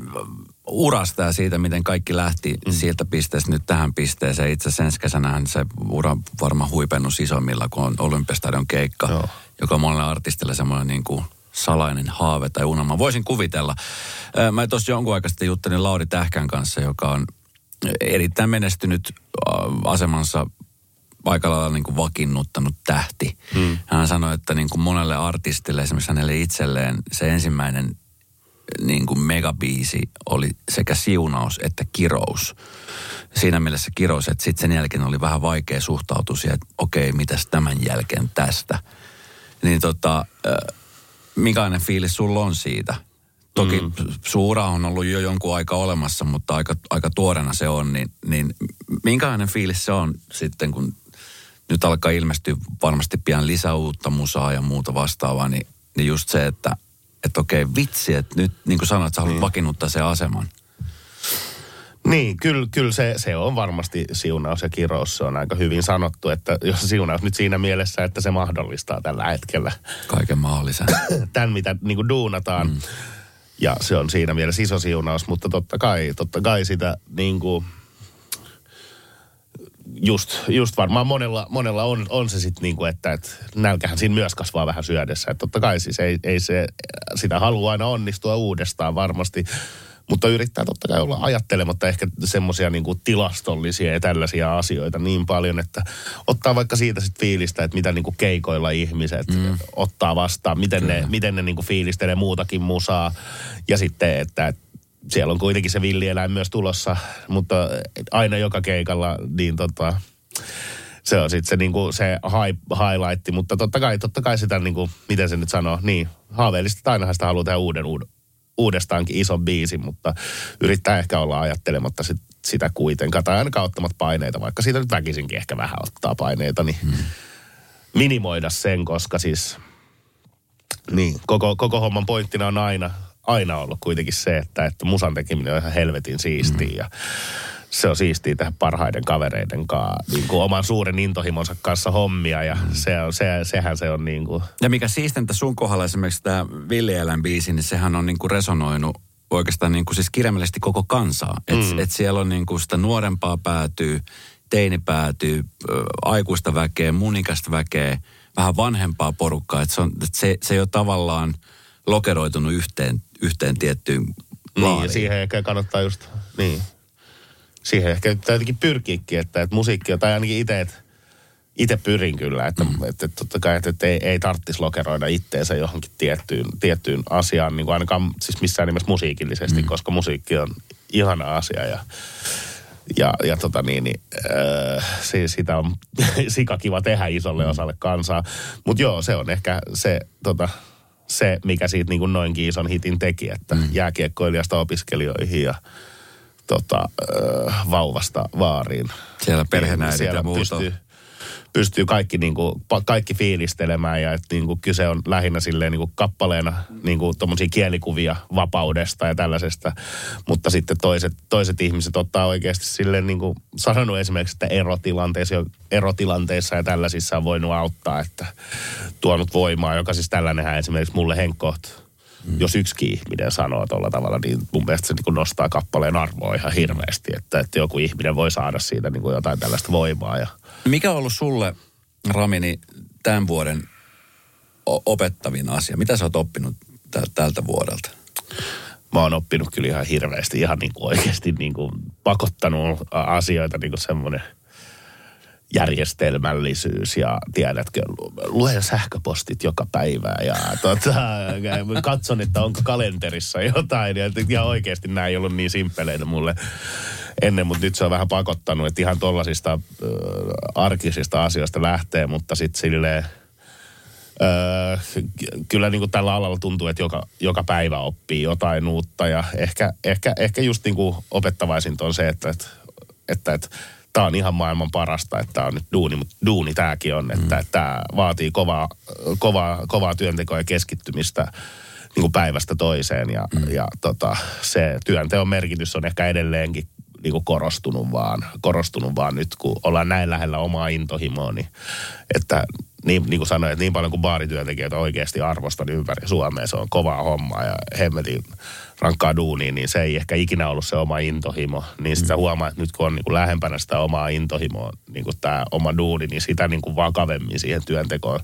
urasta ja siitä, miten kaikki lähti mm. sieltä pisteestä nyt tähän pisteeseen. Itse asiassa ensi kesänähän se ura on varmaan huipennus isommilla, kun on Olympiastadion keikka, Joo. joka on monelle artistille semmoinen niin kuin salainen haave tai unelma. Voisin kuvitella. Mä tuossa jonkun aikaa sitten juttelin Lauri Tähkän kanssa, joka on erittäin menestynyt asemansa aika lailla niin kuin vakiinnuttanut tähti. Hmm. Hän sanoi, että niin kuin monelle artistille, esimerkiksi hänelle itselleen, se ensimmäinen niin kuin megabiisi oli sekä siunaus että kirous. Siinä mielessä kirous, että sitten sen jälkeen oli vähän vaikea suhtautua siihen, että okei, mitäs tämän jälkeen tästä. Niin tota, äh, minkälainen fiilis sulla on siitä? Toki mm. suura on ollut jo jonkun aika olemassa, mutta aika, aika tuorena se on. Niin, niin minkälainen fiilis se on sitten, kun nyt alkaa ilmestyä varmasti pian lisää uutta musaa ja muuta vastaavaa, niin, niin just se, että että okei, vitsi, että nyt niin kuin sanoit, sä haluat vakiinnuttaa sen aseman. Niin, kyllä, kyllä se, se on varmasti siunaus ja kirous. Se on aika hyvin sanottu, että jos siunaus nyt siinä mielessä, että se mahdollistaa tällä hetkellä Kaiken mahdollisen. tämän, mitä niin kuin duunataan. Mm. Ja se on siinä mielessä iso siunaus, mutta totta kai, totta kai sitä niin kuin, just, just varmaan monella, monella on, on se sitten niin kuin, että, että nälkähän siinä myös kasvaa vähän syödessä. Että totta kai siis ei, ei se, sitä halua aina onnistua uudestaan varmasti. Mutta yrittää totta kai olla ajattelematta ehkä semmoisia niin tilastollisia ja tällaisia asioita niin paljon, että ottaa vaikka siitä sitten fiilistä, että mitä niin kuin keikoilla ihmiset mm. ottaa vastaan, miten Kyllä. ne, miten ne niin kuin fiilistelee muutakin musaa. Ja sitten, että, että siellä on kuitenkin se villieläin myös tulossa, mutta aina joka keikalla, niin tota, se on sitten se, niinku, se high, highlight, mutta totta kai, totta kai sitä, niinku, miten se nyt sanoo, niin haaveellista, että ainahan sitä haluaa tehdä uuden, uuden, uudestaankin ison biisin, mutta yrittää ehkä olla ajattelematta sit, sitä kuitenkaan, tai ainakaan ottamat paineita, vaikka siitä nyt väkisinkin ehkä vähän ottaa paineita, niin hmm. minimoida sen, koska siis niin, koko, koko homman pointtina on aina, aina ollut kuitenkin se, että, että musan tekeminen on ihan helvetin siistiä hmm. ja se on siistiä tehdä parhaiden kavereiden kanssa, niin kuin oman suuren intohimonsa kanssa hommia ja mm. se on, se, sehän se on niin kuin... Ja mikä siistintä sun kohdalla esimerkiksi tämä Villieläin biisi, niin sehän on niin kuin resonoinut oikeastaan niin kuin siis kirjaimellisesti koko kansaa. Että mm. et siellä on niin kuin sitä nuorempaa päätyy, teini päätyy, aikuista väkeä, munikasta väkeä, vähän vanhempaa porukkaa. Että se, on, että se, se ei ole tavallaan lokeroitunut yhteen, yhteen tiettyyn Niin, ja siihen ehkä kannattaa just, niin, siihen ehkä jotenkin pyrkiikin, että, että musiikki, tai ainakin itse, että itse pyrin kyllä, että, mm. että, että totta kai, että, että ei, ei tarvitsisi lokeroida itteensä johonkin tiettyyn, tiettyyn asiaan, niin kuin ainakaan siis missään nimessä musiikillisesti, mm. koska musiikki on ihana asia ja ja, ja tota niin, niin äh, se, sitä on sika kiva tehdä isolle mm. osalle kansaa. Mutta joo, se on ehkä se, tota, se mikä siitä niin kuin noinkin ison hitin teki, että mm. jääkiekkoilijasta opiskelijoihin ja tota, äh, vauvasta vaariin. Siellä perhenäidit niin, ja muuta. Pystyy, pystyy kaikki, niin kuin, kaikki fiilistelemään ja että niin kuin kyse on lähinnä silleen niin kuin kappaleena niin kuin kielikuvia vapaudesta ja tällaisesta. Mutta sitten toiset, toiset ihmiset ottaa oikeasti silleen niin kuin sanonut esimerkiksi, että erotilanteissa, erotilanteissa ja tällaisissa on voinut auttaa, että tuonut voimaa, joka siis tällainenhän esimerkiksi mulle henkkoht Mm. Jos yksi ihminen sanoo tuolla tavalla, niin mun mielestä se niin nostaa kappaleen arvoa ihan hirveästi, että, että joku ihminen voi saada siitä niin kuin jotain tällaista voimaa. Ja... Mikä on ollut sulle, Ramini, tämän vuoden opettavin asia? Mitä sä oot oppinut tältä vuodelta? Mä oon oppinut kyllä ihan hirveästi, ihan niin kuin oikeasti niin kuin pakottanut asioita niin kuin semmoinen – järjestelmällisyys ja tiedätkö, luen sähköpostit joka päivä ja tota, katson, että onko kalenterissa jotain ja, ja oikeasti nämä ei ollut niin simppeleitä mulle ennen, mutta nyt se on vähän pakottanut, että ihan tollasista äh, arkisista asioista lähtee, mutta sitten silleen Öö, kyllä niin kuin tällä alalla tuntuu, että joka, joka päivä oppii jotain uutta ja ehkä, ehkä, ehkä just niin kuin opettavaisinta on se, että, että, että, että tämä on ihan maailman parasta, että tämä on nyt duuni, mutta duuni tämäkin on, että, mm. että tämä vaatii kovaa, kovaa, kovaa työntekoa ja keskittymistä niin kuin päivästä toiseen ja, mm. ja tota, se työnteon merkitys on ehkä edelleenkin niin kuin korostunut vaan, korostunut vaan nyt, kun ollaan näin lähellä omaa intohimoa, niin että niin, niin kuin sanoin, että niin paljon kuin baarityöntekijöitä oikeasti arvostan ympäri Suomea, se on kovaa hommaa ja hemmetin rankkaa duunia, niin se ei ehkä ikinä ollut se oma intohimo. Niin sitä mm. huomaa, että nyt kun on niin kuin lähempänä sitä omaa intohimoa, niin kuin tämä oma duuni, niin sitä niin kuin vakavemmin siihen työntekoon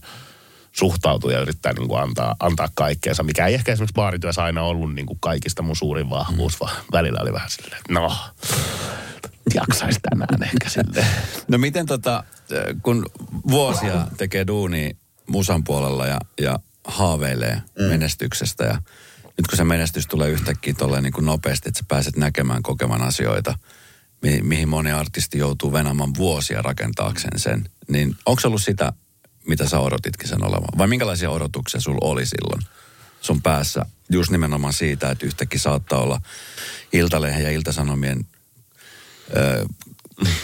suhtautuu ja yrittää niin kuin antaa, antaa kaikkeensa, mikä ei ehkä esimerkiksi baarityössä aina ollut niin kuin kaikista mun suurin vahvuus, mm. vaan välillä oli vähän silleen, että no, jaksaisi tänään ehkä silleen. No miten tota, kun vuosia tekee duuni musan puolella ja, ja haaveilee mm. menestyksestä ja nyt kun se menestys tulee yhtäkkiä tolleen niin kuin nopeasti, että sä pääset näkemään, kokemaan asioita, mi- mihin moni artisti joutuu venämään vuosia rakentaakseen sen, niin onko ollut sitä, mitä sä odotitkin sen olevan? Vai minkälaisia odotuksia sulla oli silloin sun päässä? Just nimenomaan siitä, että yhtäkkiä saattaa olla Iltalehen ja Iltasanomien ö,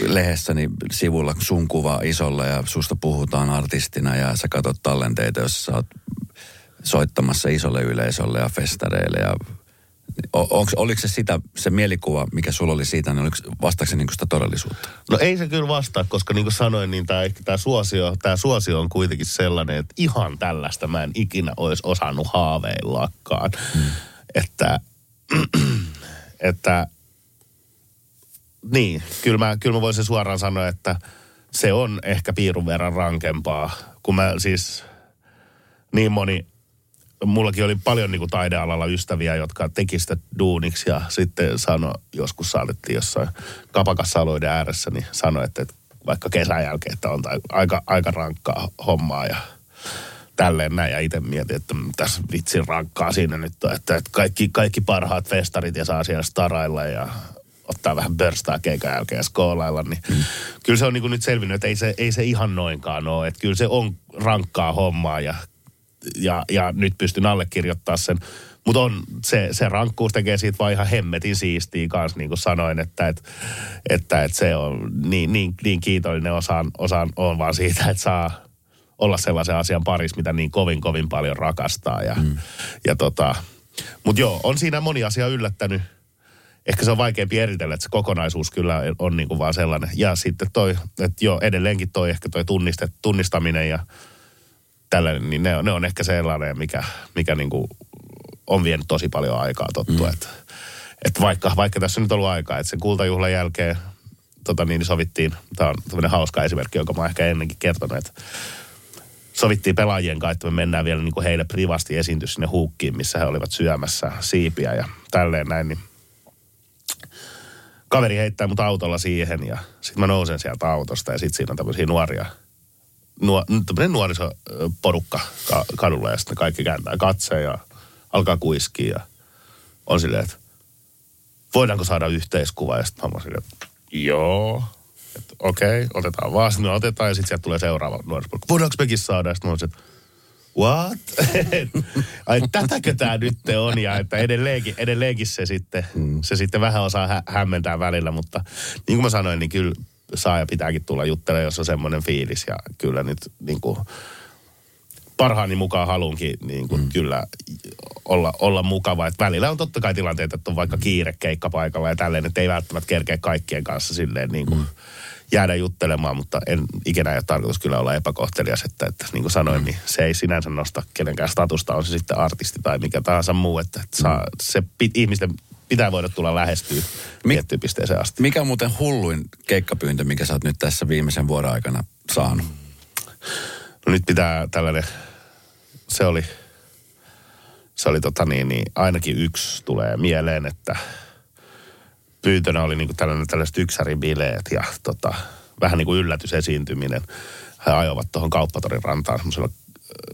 lehdessäni sivulla sun kuva isolla ja susta puhutaan artistina ja sä katsot tallenteita, jos sä oot soittamassa isolle yleisölle ja festareille ja Onks, oliko se sitä, se mielikuva, mikä sulla oli siitä, niin oliko, vastaako se niin sitä todellisuutta? No ei se kyllä vastaa, koska niin kuin sanoin, niin tämä, tämä, suosio, tämä suosio on kuitenkin sellainen, että ihan tällaista mä en ikinä olisi osannut haaveillakaan. Hmm. Että, että niin, kyllä mä, kyllä mä voisin suoraan sanoa, että se on ehkä piirun verran rankempaa, kun mä siis niin moni mullakin oli paljon niin kuin taidealalla ystäviä, jotka teki sitä duuniksi ja sitten sano, joskus saatettiin jossain kapakassa aloiden ääressä, niin sanoi, että, että vaikka kesän jälkeen, että on aika, aika rankkaa hommaa ja tälleen näin. Ja itse mietin, että tässä vitsin rankkaa siinä nyt on, että, että kaikki, kaikki parhaat festarit ja saa siellä starailla ja ottaa vähän börstaa keikan jälkeen ja skoolailla, niin mm. kyllä se on niin kuin nyt selvinnyt, että ei se, ei se ihan noinkaan ole. Että kyllä se on rankkaa hommaa ja ja, ja nyt pystyn allekirjoittamaan sen. Mutta on, se, se rankkuus tekee siitä vaan ihan hemmetin siistiä kanssa, niin kuin sanoin, että, että, että, että se on niin, niin, niin kiitollinen osaan, osaan on vaan siitä, että saa olla sellaisen asian parissa, mitä niin kovin, kovin paljon rakastaa. Ja, mm. ja tota, mutta joo, on siinä moni asia yllättänyt. Ehkä se on vaikeampi eritellä, että se kokonaisuus kyllä on niin kuin vaan sellainen. Ja sitten toi, että joo, edelleenkin toi ehkä toi tunnistet, tunnistaminen ja tällainen, niin ne on, ne on ehkä sellainen, mikä, mikä niin kuin on vienyt tosi paljon aikaa tottua. Mm. Että, että vaikka, vaikka tässä on nyt ollut aikaa, että sen kultajuhlan jälkeen tota niin, sovittiin, tämä on tämmöinen hauska esimerkki, jonka mä ehkä ennenkin kertonut, että sovittiin pelaajien kanssa, että me mennään vielä niin kuin heille privasti esiintyä sinne huukkiin, missä he olivat syömässä siipiä ja tälleen näin, niin kaveri heittää mut autolla siihen ja sitten mä nousen sieltä autosta ja sitten siinä on tämmöisiä nuoria, nuor, nuorisoporukka kadulla ja sitten kaikki kääntää katseen ja alkaa kuiskia ja on silleen, että voidaanko saada yhteiskuva ja sitten mä silleen, että joo, okei, okay, otetaan vaan. Sitten otetaan ja sitten sieltä tulee seuraava nuorisoporukka. Voidaanko mekin saada? Ja sitten mä olisin, what? Ai tätäkö tämä nyt on? Ja että edelleenkin, edelleenkin se sitten, mm. se sitten vähän osaa hä- hämmentää välillä, mutta niin kuin mä sanoin, niin kyllä saa ja pitääkin tulla juttelemaan, jos on semmoinen fiilis. Ja kyllä nyt niin kuin, parhaani mukaan halunkin niin kuin, mm. kyllä olla, olla mukava. Et välillä on totta kai tilanteita, että on vaikka kiire keikkapaikalla ja tälleen, että ei välttämättä kerkeä kaikkien kanssa silleen niin kuin, mm jäädä juttelemaan, mutta en ikinä ole tarkoitus kyllä olla epäkohtelias, että, että niin kuin sanoin, niin se ei sinänsä nosta kenenkään statusta, on se sitten artisti tai mikä tahansa muu, että, että saa, se pit, ihmisten pitää voida tulla lähestyä Mik, tiettyyn pisteeseen asti. Mikä on muuten hulluin keikkapyyntö, mikä sä oot nyt tässä viimeisen vuoden aikana saanut? No nyt pitää tällainen, se oli, se oli tota niin, niin ainakin yksi tulee mieleen, että – pyyntönä oli niinku tällainen, tällaiset yksäribileet ja tota, vähän niin kuin yllätysesiintyminen. He ajoivat tuohon kauppatorin rantaan semmoisella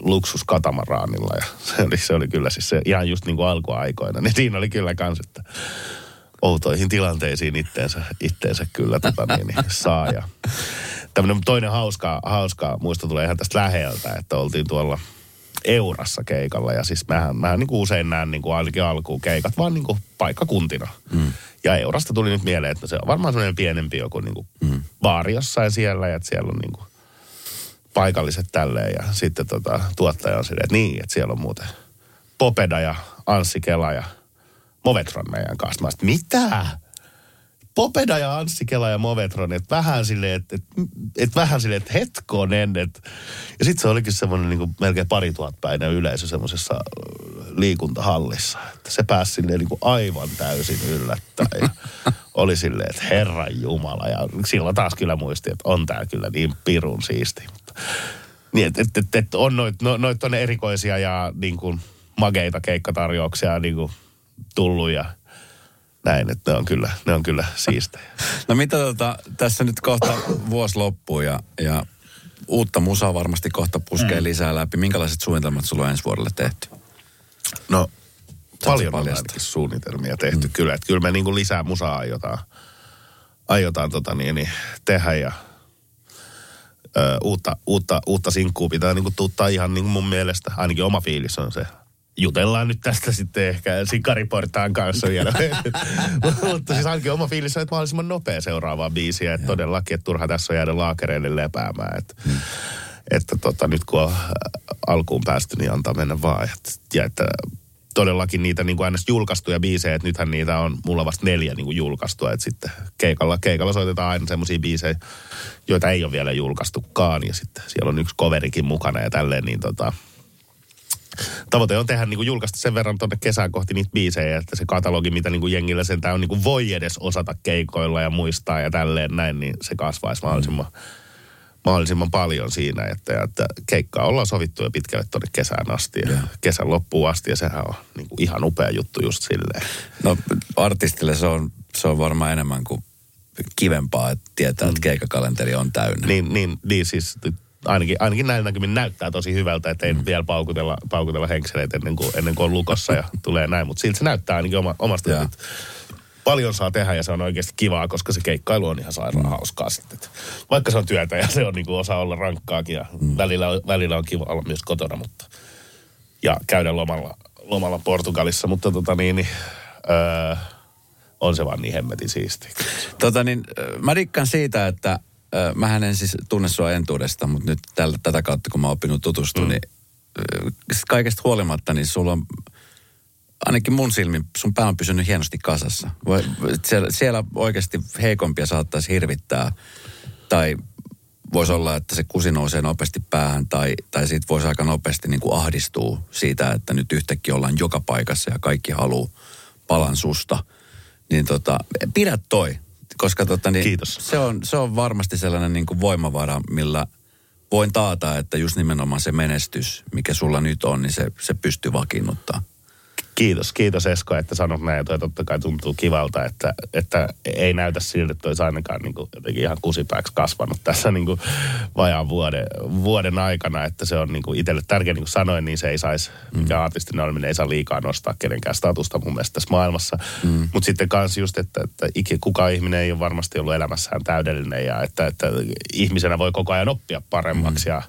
luksuskatamaraanilla ja se oli, se oli kyllä siis se ihan just niin kuin alkuaikoina. Niin siinä oli kyllä kans, että outoihin tilanteisiin itteensä, itteensä kyllä tota niin, niin saa. Ja tämmöinen toinen hauska, hauska muisto tulee ihan tästä läheltä, että oltiin tuolla Eurassa keikalla. Ja siis mähän, mähän niin kuin usein näen niin kuin ainakin alkuun keikat vaan niin kuin paikkakuntina. Mm. Ja Eurasta tuli nyt mieleen, että se on varmaan sellainen pienempi joku niin kuin mm. baari jossain siellä ja että siellä on niin kuin paikalliset tälleen. Ja sitten tota, tuottaja on silleen, että niin, että siellä on muuten Popeda ja Anssi Kela ja Movetron meidän kanssa. Mä mitä? Popeda ja Anssi Kela ja Movetron, että vähän silleen, että, että, että vähän silleen, että hetkonen. Että. Ja sitten se olikin semmoinen niin melkein pari tuhatpäinen yleisö semmoisessa liikuntahallissa. Että se pääsi silleen niin kuin aivan täysin yllättäen. Ja oli silleen, että Herran Jumala. Ja silloin taas kyllä muisti, että on tää kyllä niin pirun siisti. Niin, että et, et, et on noit, no, noit on erikoisia ja niin kuin mageita keikkatarjouksia niin kuin tullut ja näin, että ne on kyllä, ne on kyllä siistejä. No mitä tota, tässä nyt kohta vuosi loppuu ja, ja uutta musaa varmasti kohta puskee mm. lisää läpi. Minkälaiset suunnitelmat sulla on ensi vuodelle tehty? No paljon on ainakin suunnitelmia tehty mm. kyllä. Että kyllä me niin kuin lisää musaa aiotaan, aiotaan tota niin, niin tehdä ja ö, uutta, uutta, uutta sinkkuu pitää niin kuin tuuttaa ihan niin kuin mun mielestä. Ainakin oma fiilis on se. Jutellaan nyt tästä sitten ehkä Sikariportaan kanssa vielä. Mutta siis ainakin oma fiilis on, että mahdollisimman nopea seuraavaa biisiä. Että todellakin, että turha tässä on jäädä laakereille lepäämään. Että, mm. että tota, nyt kun on alkuun päästy, niin antaa mennä vaan. Ja että todellakin niitä niin kuin julkaistuja biisejä, että nythän niitä on mulla vasta neljä niin kuin julkaistua, että sitten keikalla, keikalla soitetaan aina semmoisia biisejä, joita ei ole vielä julkaistukaan ja sitten siellä on yksi coverikin mukana ja tälleen, niin tota, tavoite on tehdä niin kuin julkaista sen verran tuonne kesään kohti niitä biisejä, että se katalogi, mitä niin kuin jengillä sentään on, niin kuin voi edes osata keikoilla ja muistaa ja tälleen näin, niin se kasvaisi mahdollisimman mm mahdollisimman paljon siinä, että, että keikkaa ollaan sovittu jo pitkälle tuonne kesään asti ja, ja. kesän loppuun asti ja sehän on niin kuin ihan upea juttu just silleen. No artistille se on, se on varmaan enemmän kuin kivempaa, että tietää, mm. että keikakalenteri on täynnä. Niin, niin, niin siis ainakin, ainakin näin näkymin näyttää tosi hyvältä, että ei mm. vielä paukutella, paukutella henkseleet ennen kuin, ennen kuin on lukossa ja tulee näin, mutta silti se näyttää ainakin oma, omasta, paljon saa tehdä ja se on oikeasti kivaa, koska se keikkailu on ihan sairaan hauskaa sitten. Vaikka se on työtä ja se on niin kuin osa olla rankkaakin ja mm. välillä, välillä on kiva olla myös kotona, mutta ja käydä lomalla, lomalla Portugalissa, mutta tota niin, niin öö, on se vaan niin hemmetin siisti. Tota niin, mä dikkaan siitä, että ö, mähän en siis tunne sua entuudesta, mutta nyt tällä, tätä kautta kun mä oon oppinut tutustua, mm. niin ö, kaikesta huolimatta, niin sulla on ainakin mun silmin, sun pää on pysynyt hienosti kasassa. Voi- Siellä, siellä oikeasti heikompia saattaisi hirvittää, tai voisi olla, että se kusi nousee nopeasti päähän, tai, tai siitä voisi aika nopeasti niin kuin ahdistua siitä, että nyt yhtäkkiä ollaan joka paikassa ja kaikki haluaa palan susta. Niin tota, pidä toi, koska tota, niin Kiitos. Se, on, se on varmasti sellainen niin kuin voimavara, millä voin taata, että just nimenomaan se menestys, mikä sulla nyt on, niin se, se pystyy vakiinnuttaa. Kiitos, kiitos Esko, että sanot näin. Toi totta kai tuntuu kivalta, että, että ei näytä siltä, että olisi ainakaan niin kuin jotenkin ihan kusipääksi kasvanut tässä niin kuin vajaan vuoden, vuoden aikana. Että se on niin kuin itselle tärkeä, niin kuin sanoin, niin se ei saisi, mikä artistin oleminen ei saa liikaa nostaa kenenkään statusta mun mielestä tässä maailmassa. Mm. Mutta sitten kans just, että, että kukaan ihminen ei ole varmasti ollut elämässään täydellinen ja että, että ihmisenä voi koko ajan oppia paremmaksi mm. ja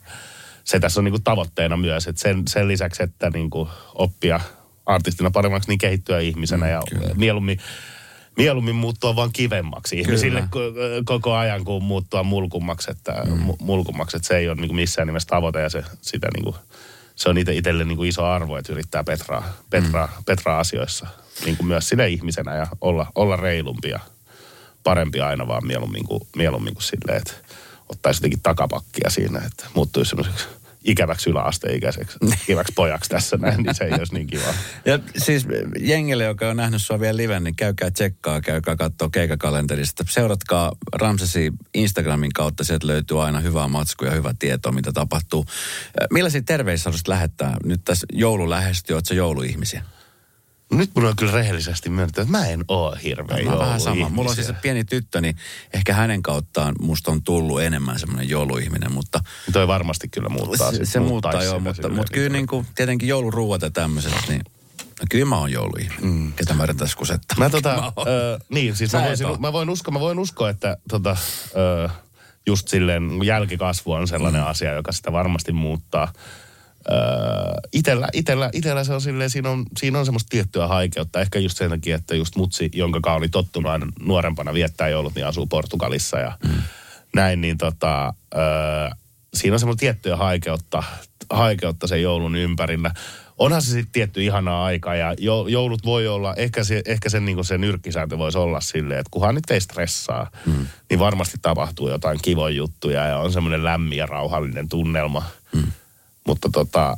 se tässä on niin kuin tavoitteena myös, että sen, sen lisäksi, että niin kuin oppia artistina paremmaksi, niin kehittyä ihmisenä mm, ja kyllä. mieluummin, mieluummin muuttua vaan kivemmaksi ihmisille ko- koko ajan, kuin muuttua mulkummaksi, että, mm. mulkummaksi, että se ei ole niin kuin missään nimessä tavoite ja se, sitä niin kuin, se on itse itselle niin kuin iso arvo, että yrittää petraa, petraa, mm. petraa asioissa niin kuin myös sinne ihmisenä ja olla, olla reilumpi ja parempi aina vaan mieluummin kuin, mieluummin kuin silleen, että ottaisi jotenkin takapakkia siinä, että muuttuisi semmoiseksi ikäväksi yläasteikäiseksi, ikäväksi pojaksi tässä näin, niin se ei olisi niin kiva. Ja siis jengille, joka on nähnyt sua vielä liven, niin käykää tsekkaa, käykää katsoa keikakalenterista. Seuratkaa Ramsesi Instagramin kautta, sieltä löytyy aina hyvää matskua ja hyvää tietoa, mitä tapahtuu. Millaisia terveisiä haluaisit lähettää? Nyt tässä joulu lähestyy, ootko ihmisiä? Nyt mun on kyllä rehellisesti myönnetty, että mä en oo hirveä Mä vähän sama. jouluihmisiä. Mulla on siis se pieni tyttö, niin ehkä hänen kauttaan musta on tullut enemmän semmoinen jouluihminen, mutta Toi varmasti kyllä muuttaa. se, se muuttaa joo, sitä mutta, mutta kyllä niin niin kuin, tietenkin jouluruuat ja tämmöiset, niin no kyllä mä oon jouluihminen. Mm. Ketä mä yritän kusettaa. Mä tota, Mä ö, niin, siis mä, voisin, mä, voin uskoa, mä voin uskoa, että tota, ö, just silleen jälkikasvu on sellainen mm. asia, joka sitä varmasti muuttaa. Ö, itellä, itellä, itellä se on silleen, siinä on, siinä on semmoista tiettyä haikeutta. Ehkä just sen takia, että just mutsi, jonka oli tottunut aina nuorempana viettää joulut, niin asuu Portugalissa ja mm. näin, niin tota, ö, siinä on semmoista tiettyä haikeutta, haikeutta sen joulun ympärillä. Onhan se sitten tietty ihanaa aikaa ja jo- joulut voi olla, ehkä, se, ehkä sen, niin sen nyrkkisääntö voisi olla silleen, että kunhan nyt ei stressaa, mm. niin varmasti tapahtuu jotain kivoja juttuja ja on semmoinen lämmin ja rauhallinen tunnelma. Mm. Mutta tota,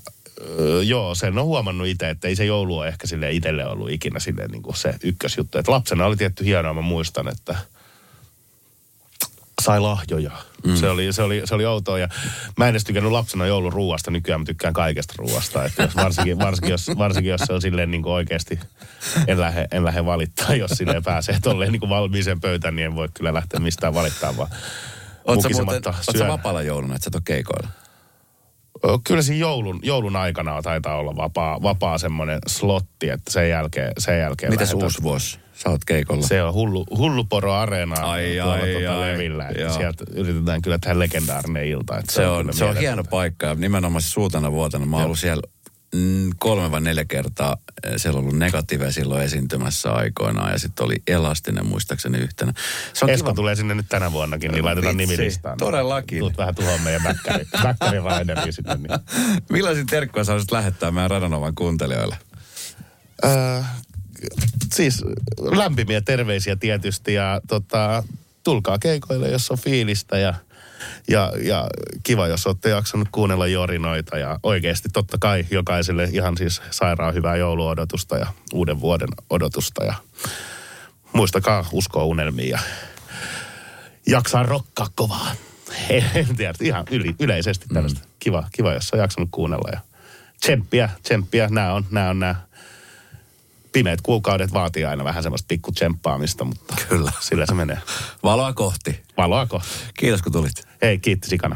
joo, sen on huomannut itse, että ei se joulu ole ehkä sille itselle ollut ikinä silleen niin kuin se ykkösjuttu. Että lapsena oli tietty hienoa, mä muistan, että sai lahjoja. Mm. Se, oli, se, oli, se oli outoa ja mä en edes tykännyt lapsena jouluruuasta, nykyään mä tykkään kaikesta ruuasta. Että jos, varsinkin, varsinkin, jos, varsinkin jos se on silleen niin kuin oikeasti, en lähde, en lähde valittaa, jos silleen pääsee tolleen niin kuin valmiiseen pöytään, niin en voi kyllä lähteä mistään valittaa, vaan Oot sä, muuten, sä vapaalla jouluna, että sä et ole keikoilla? Kyllä siinä joulun, joulun aikana taitaa olla vapaa, vapaa semmoinen slotti, että sen jälkeen, sen jälkeen Mitäs lähdetään- uusi vuosi? Sä oot keikolla. Se on hullu, hulluporo areena Ai, ai, tuota ai. levillä. Että Joo. sieltä yritetään kyllä tehdä legendaarinen ilta. Että Se on, kyllä se on hieno paikka ja nimenomaan se suutana vuotena. Mä oon ollut siellä kolme vai neljä kertaa. Eh, Siellä on ollut negatiivia silloin esiintymässä aikoinaan ja sitten oli elastinen muistaakseni yhtenä. Se on Esko kiva. tulee sinne nyt tänä vuonnakin, niin laitetaan nimilistaan. todellakin. Tuut vähän tuhoon meidän bäkkäri, bäkkäri Raideriin sinne. Niin. Millaisia terkkuja sä haluaisit lähettää meidän Radanovan kuuntelijoille? Öö, siis lämpimiä terveisiä tietysti ja tota, tulkaa keikoille, jos on fiilistä ja, ja, ja kiva, jos olette jaksanut kuunnella jorinoita ja oikeasti totta kai jokaiselle ihan siis sairaan hyvää jouluodotusta ja uuden vuoden odotusta ja muistakaa uskoa unelmiin ja jaksaa rokkaa kovaa. En tiedä, ihan yli, yleisesti tällaista. Kiva, kiva, jos on jaksanut kuunnella ja tsemppiä, tsemppiä, nämä on, nämä on nämä pimeät kuukaudet vaatii aina vähän semmoista pikku tsemppaamista, mutta Kyllä. sillä se menee. Valoa kohti. Valoa kohti. Kiitos kun tulit. Hei, kiitti sikana.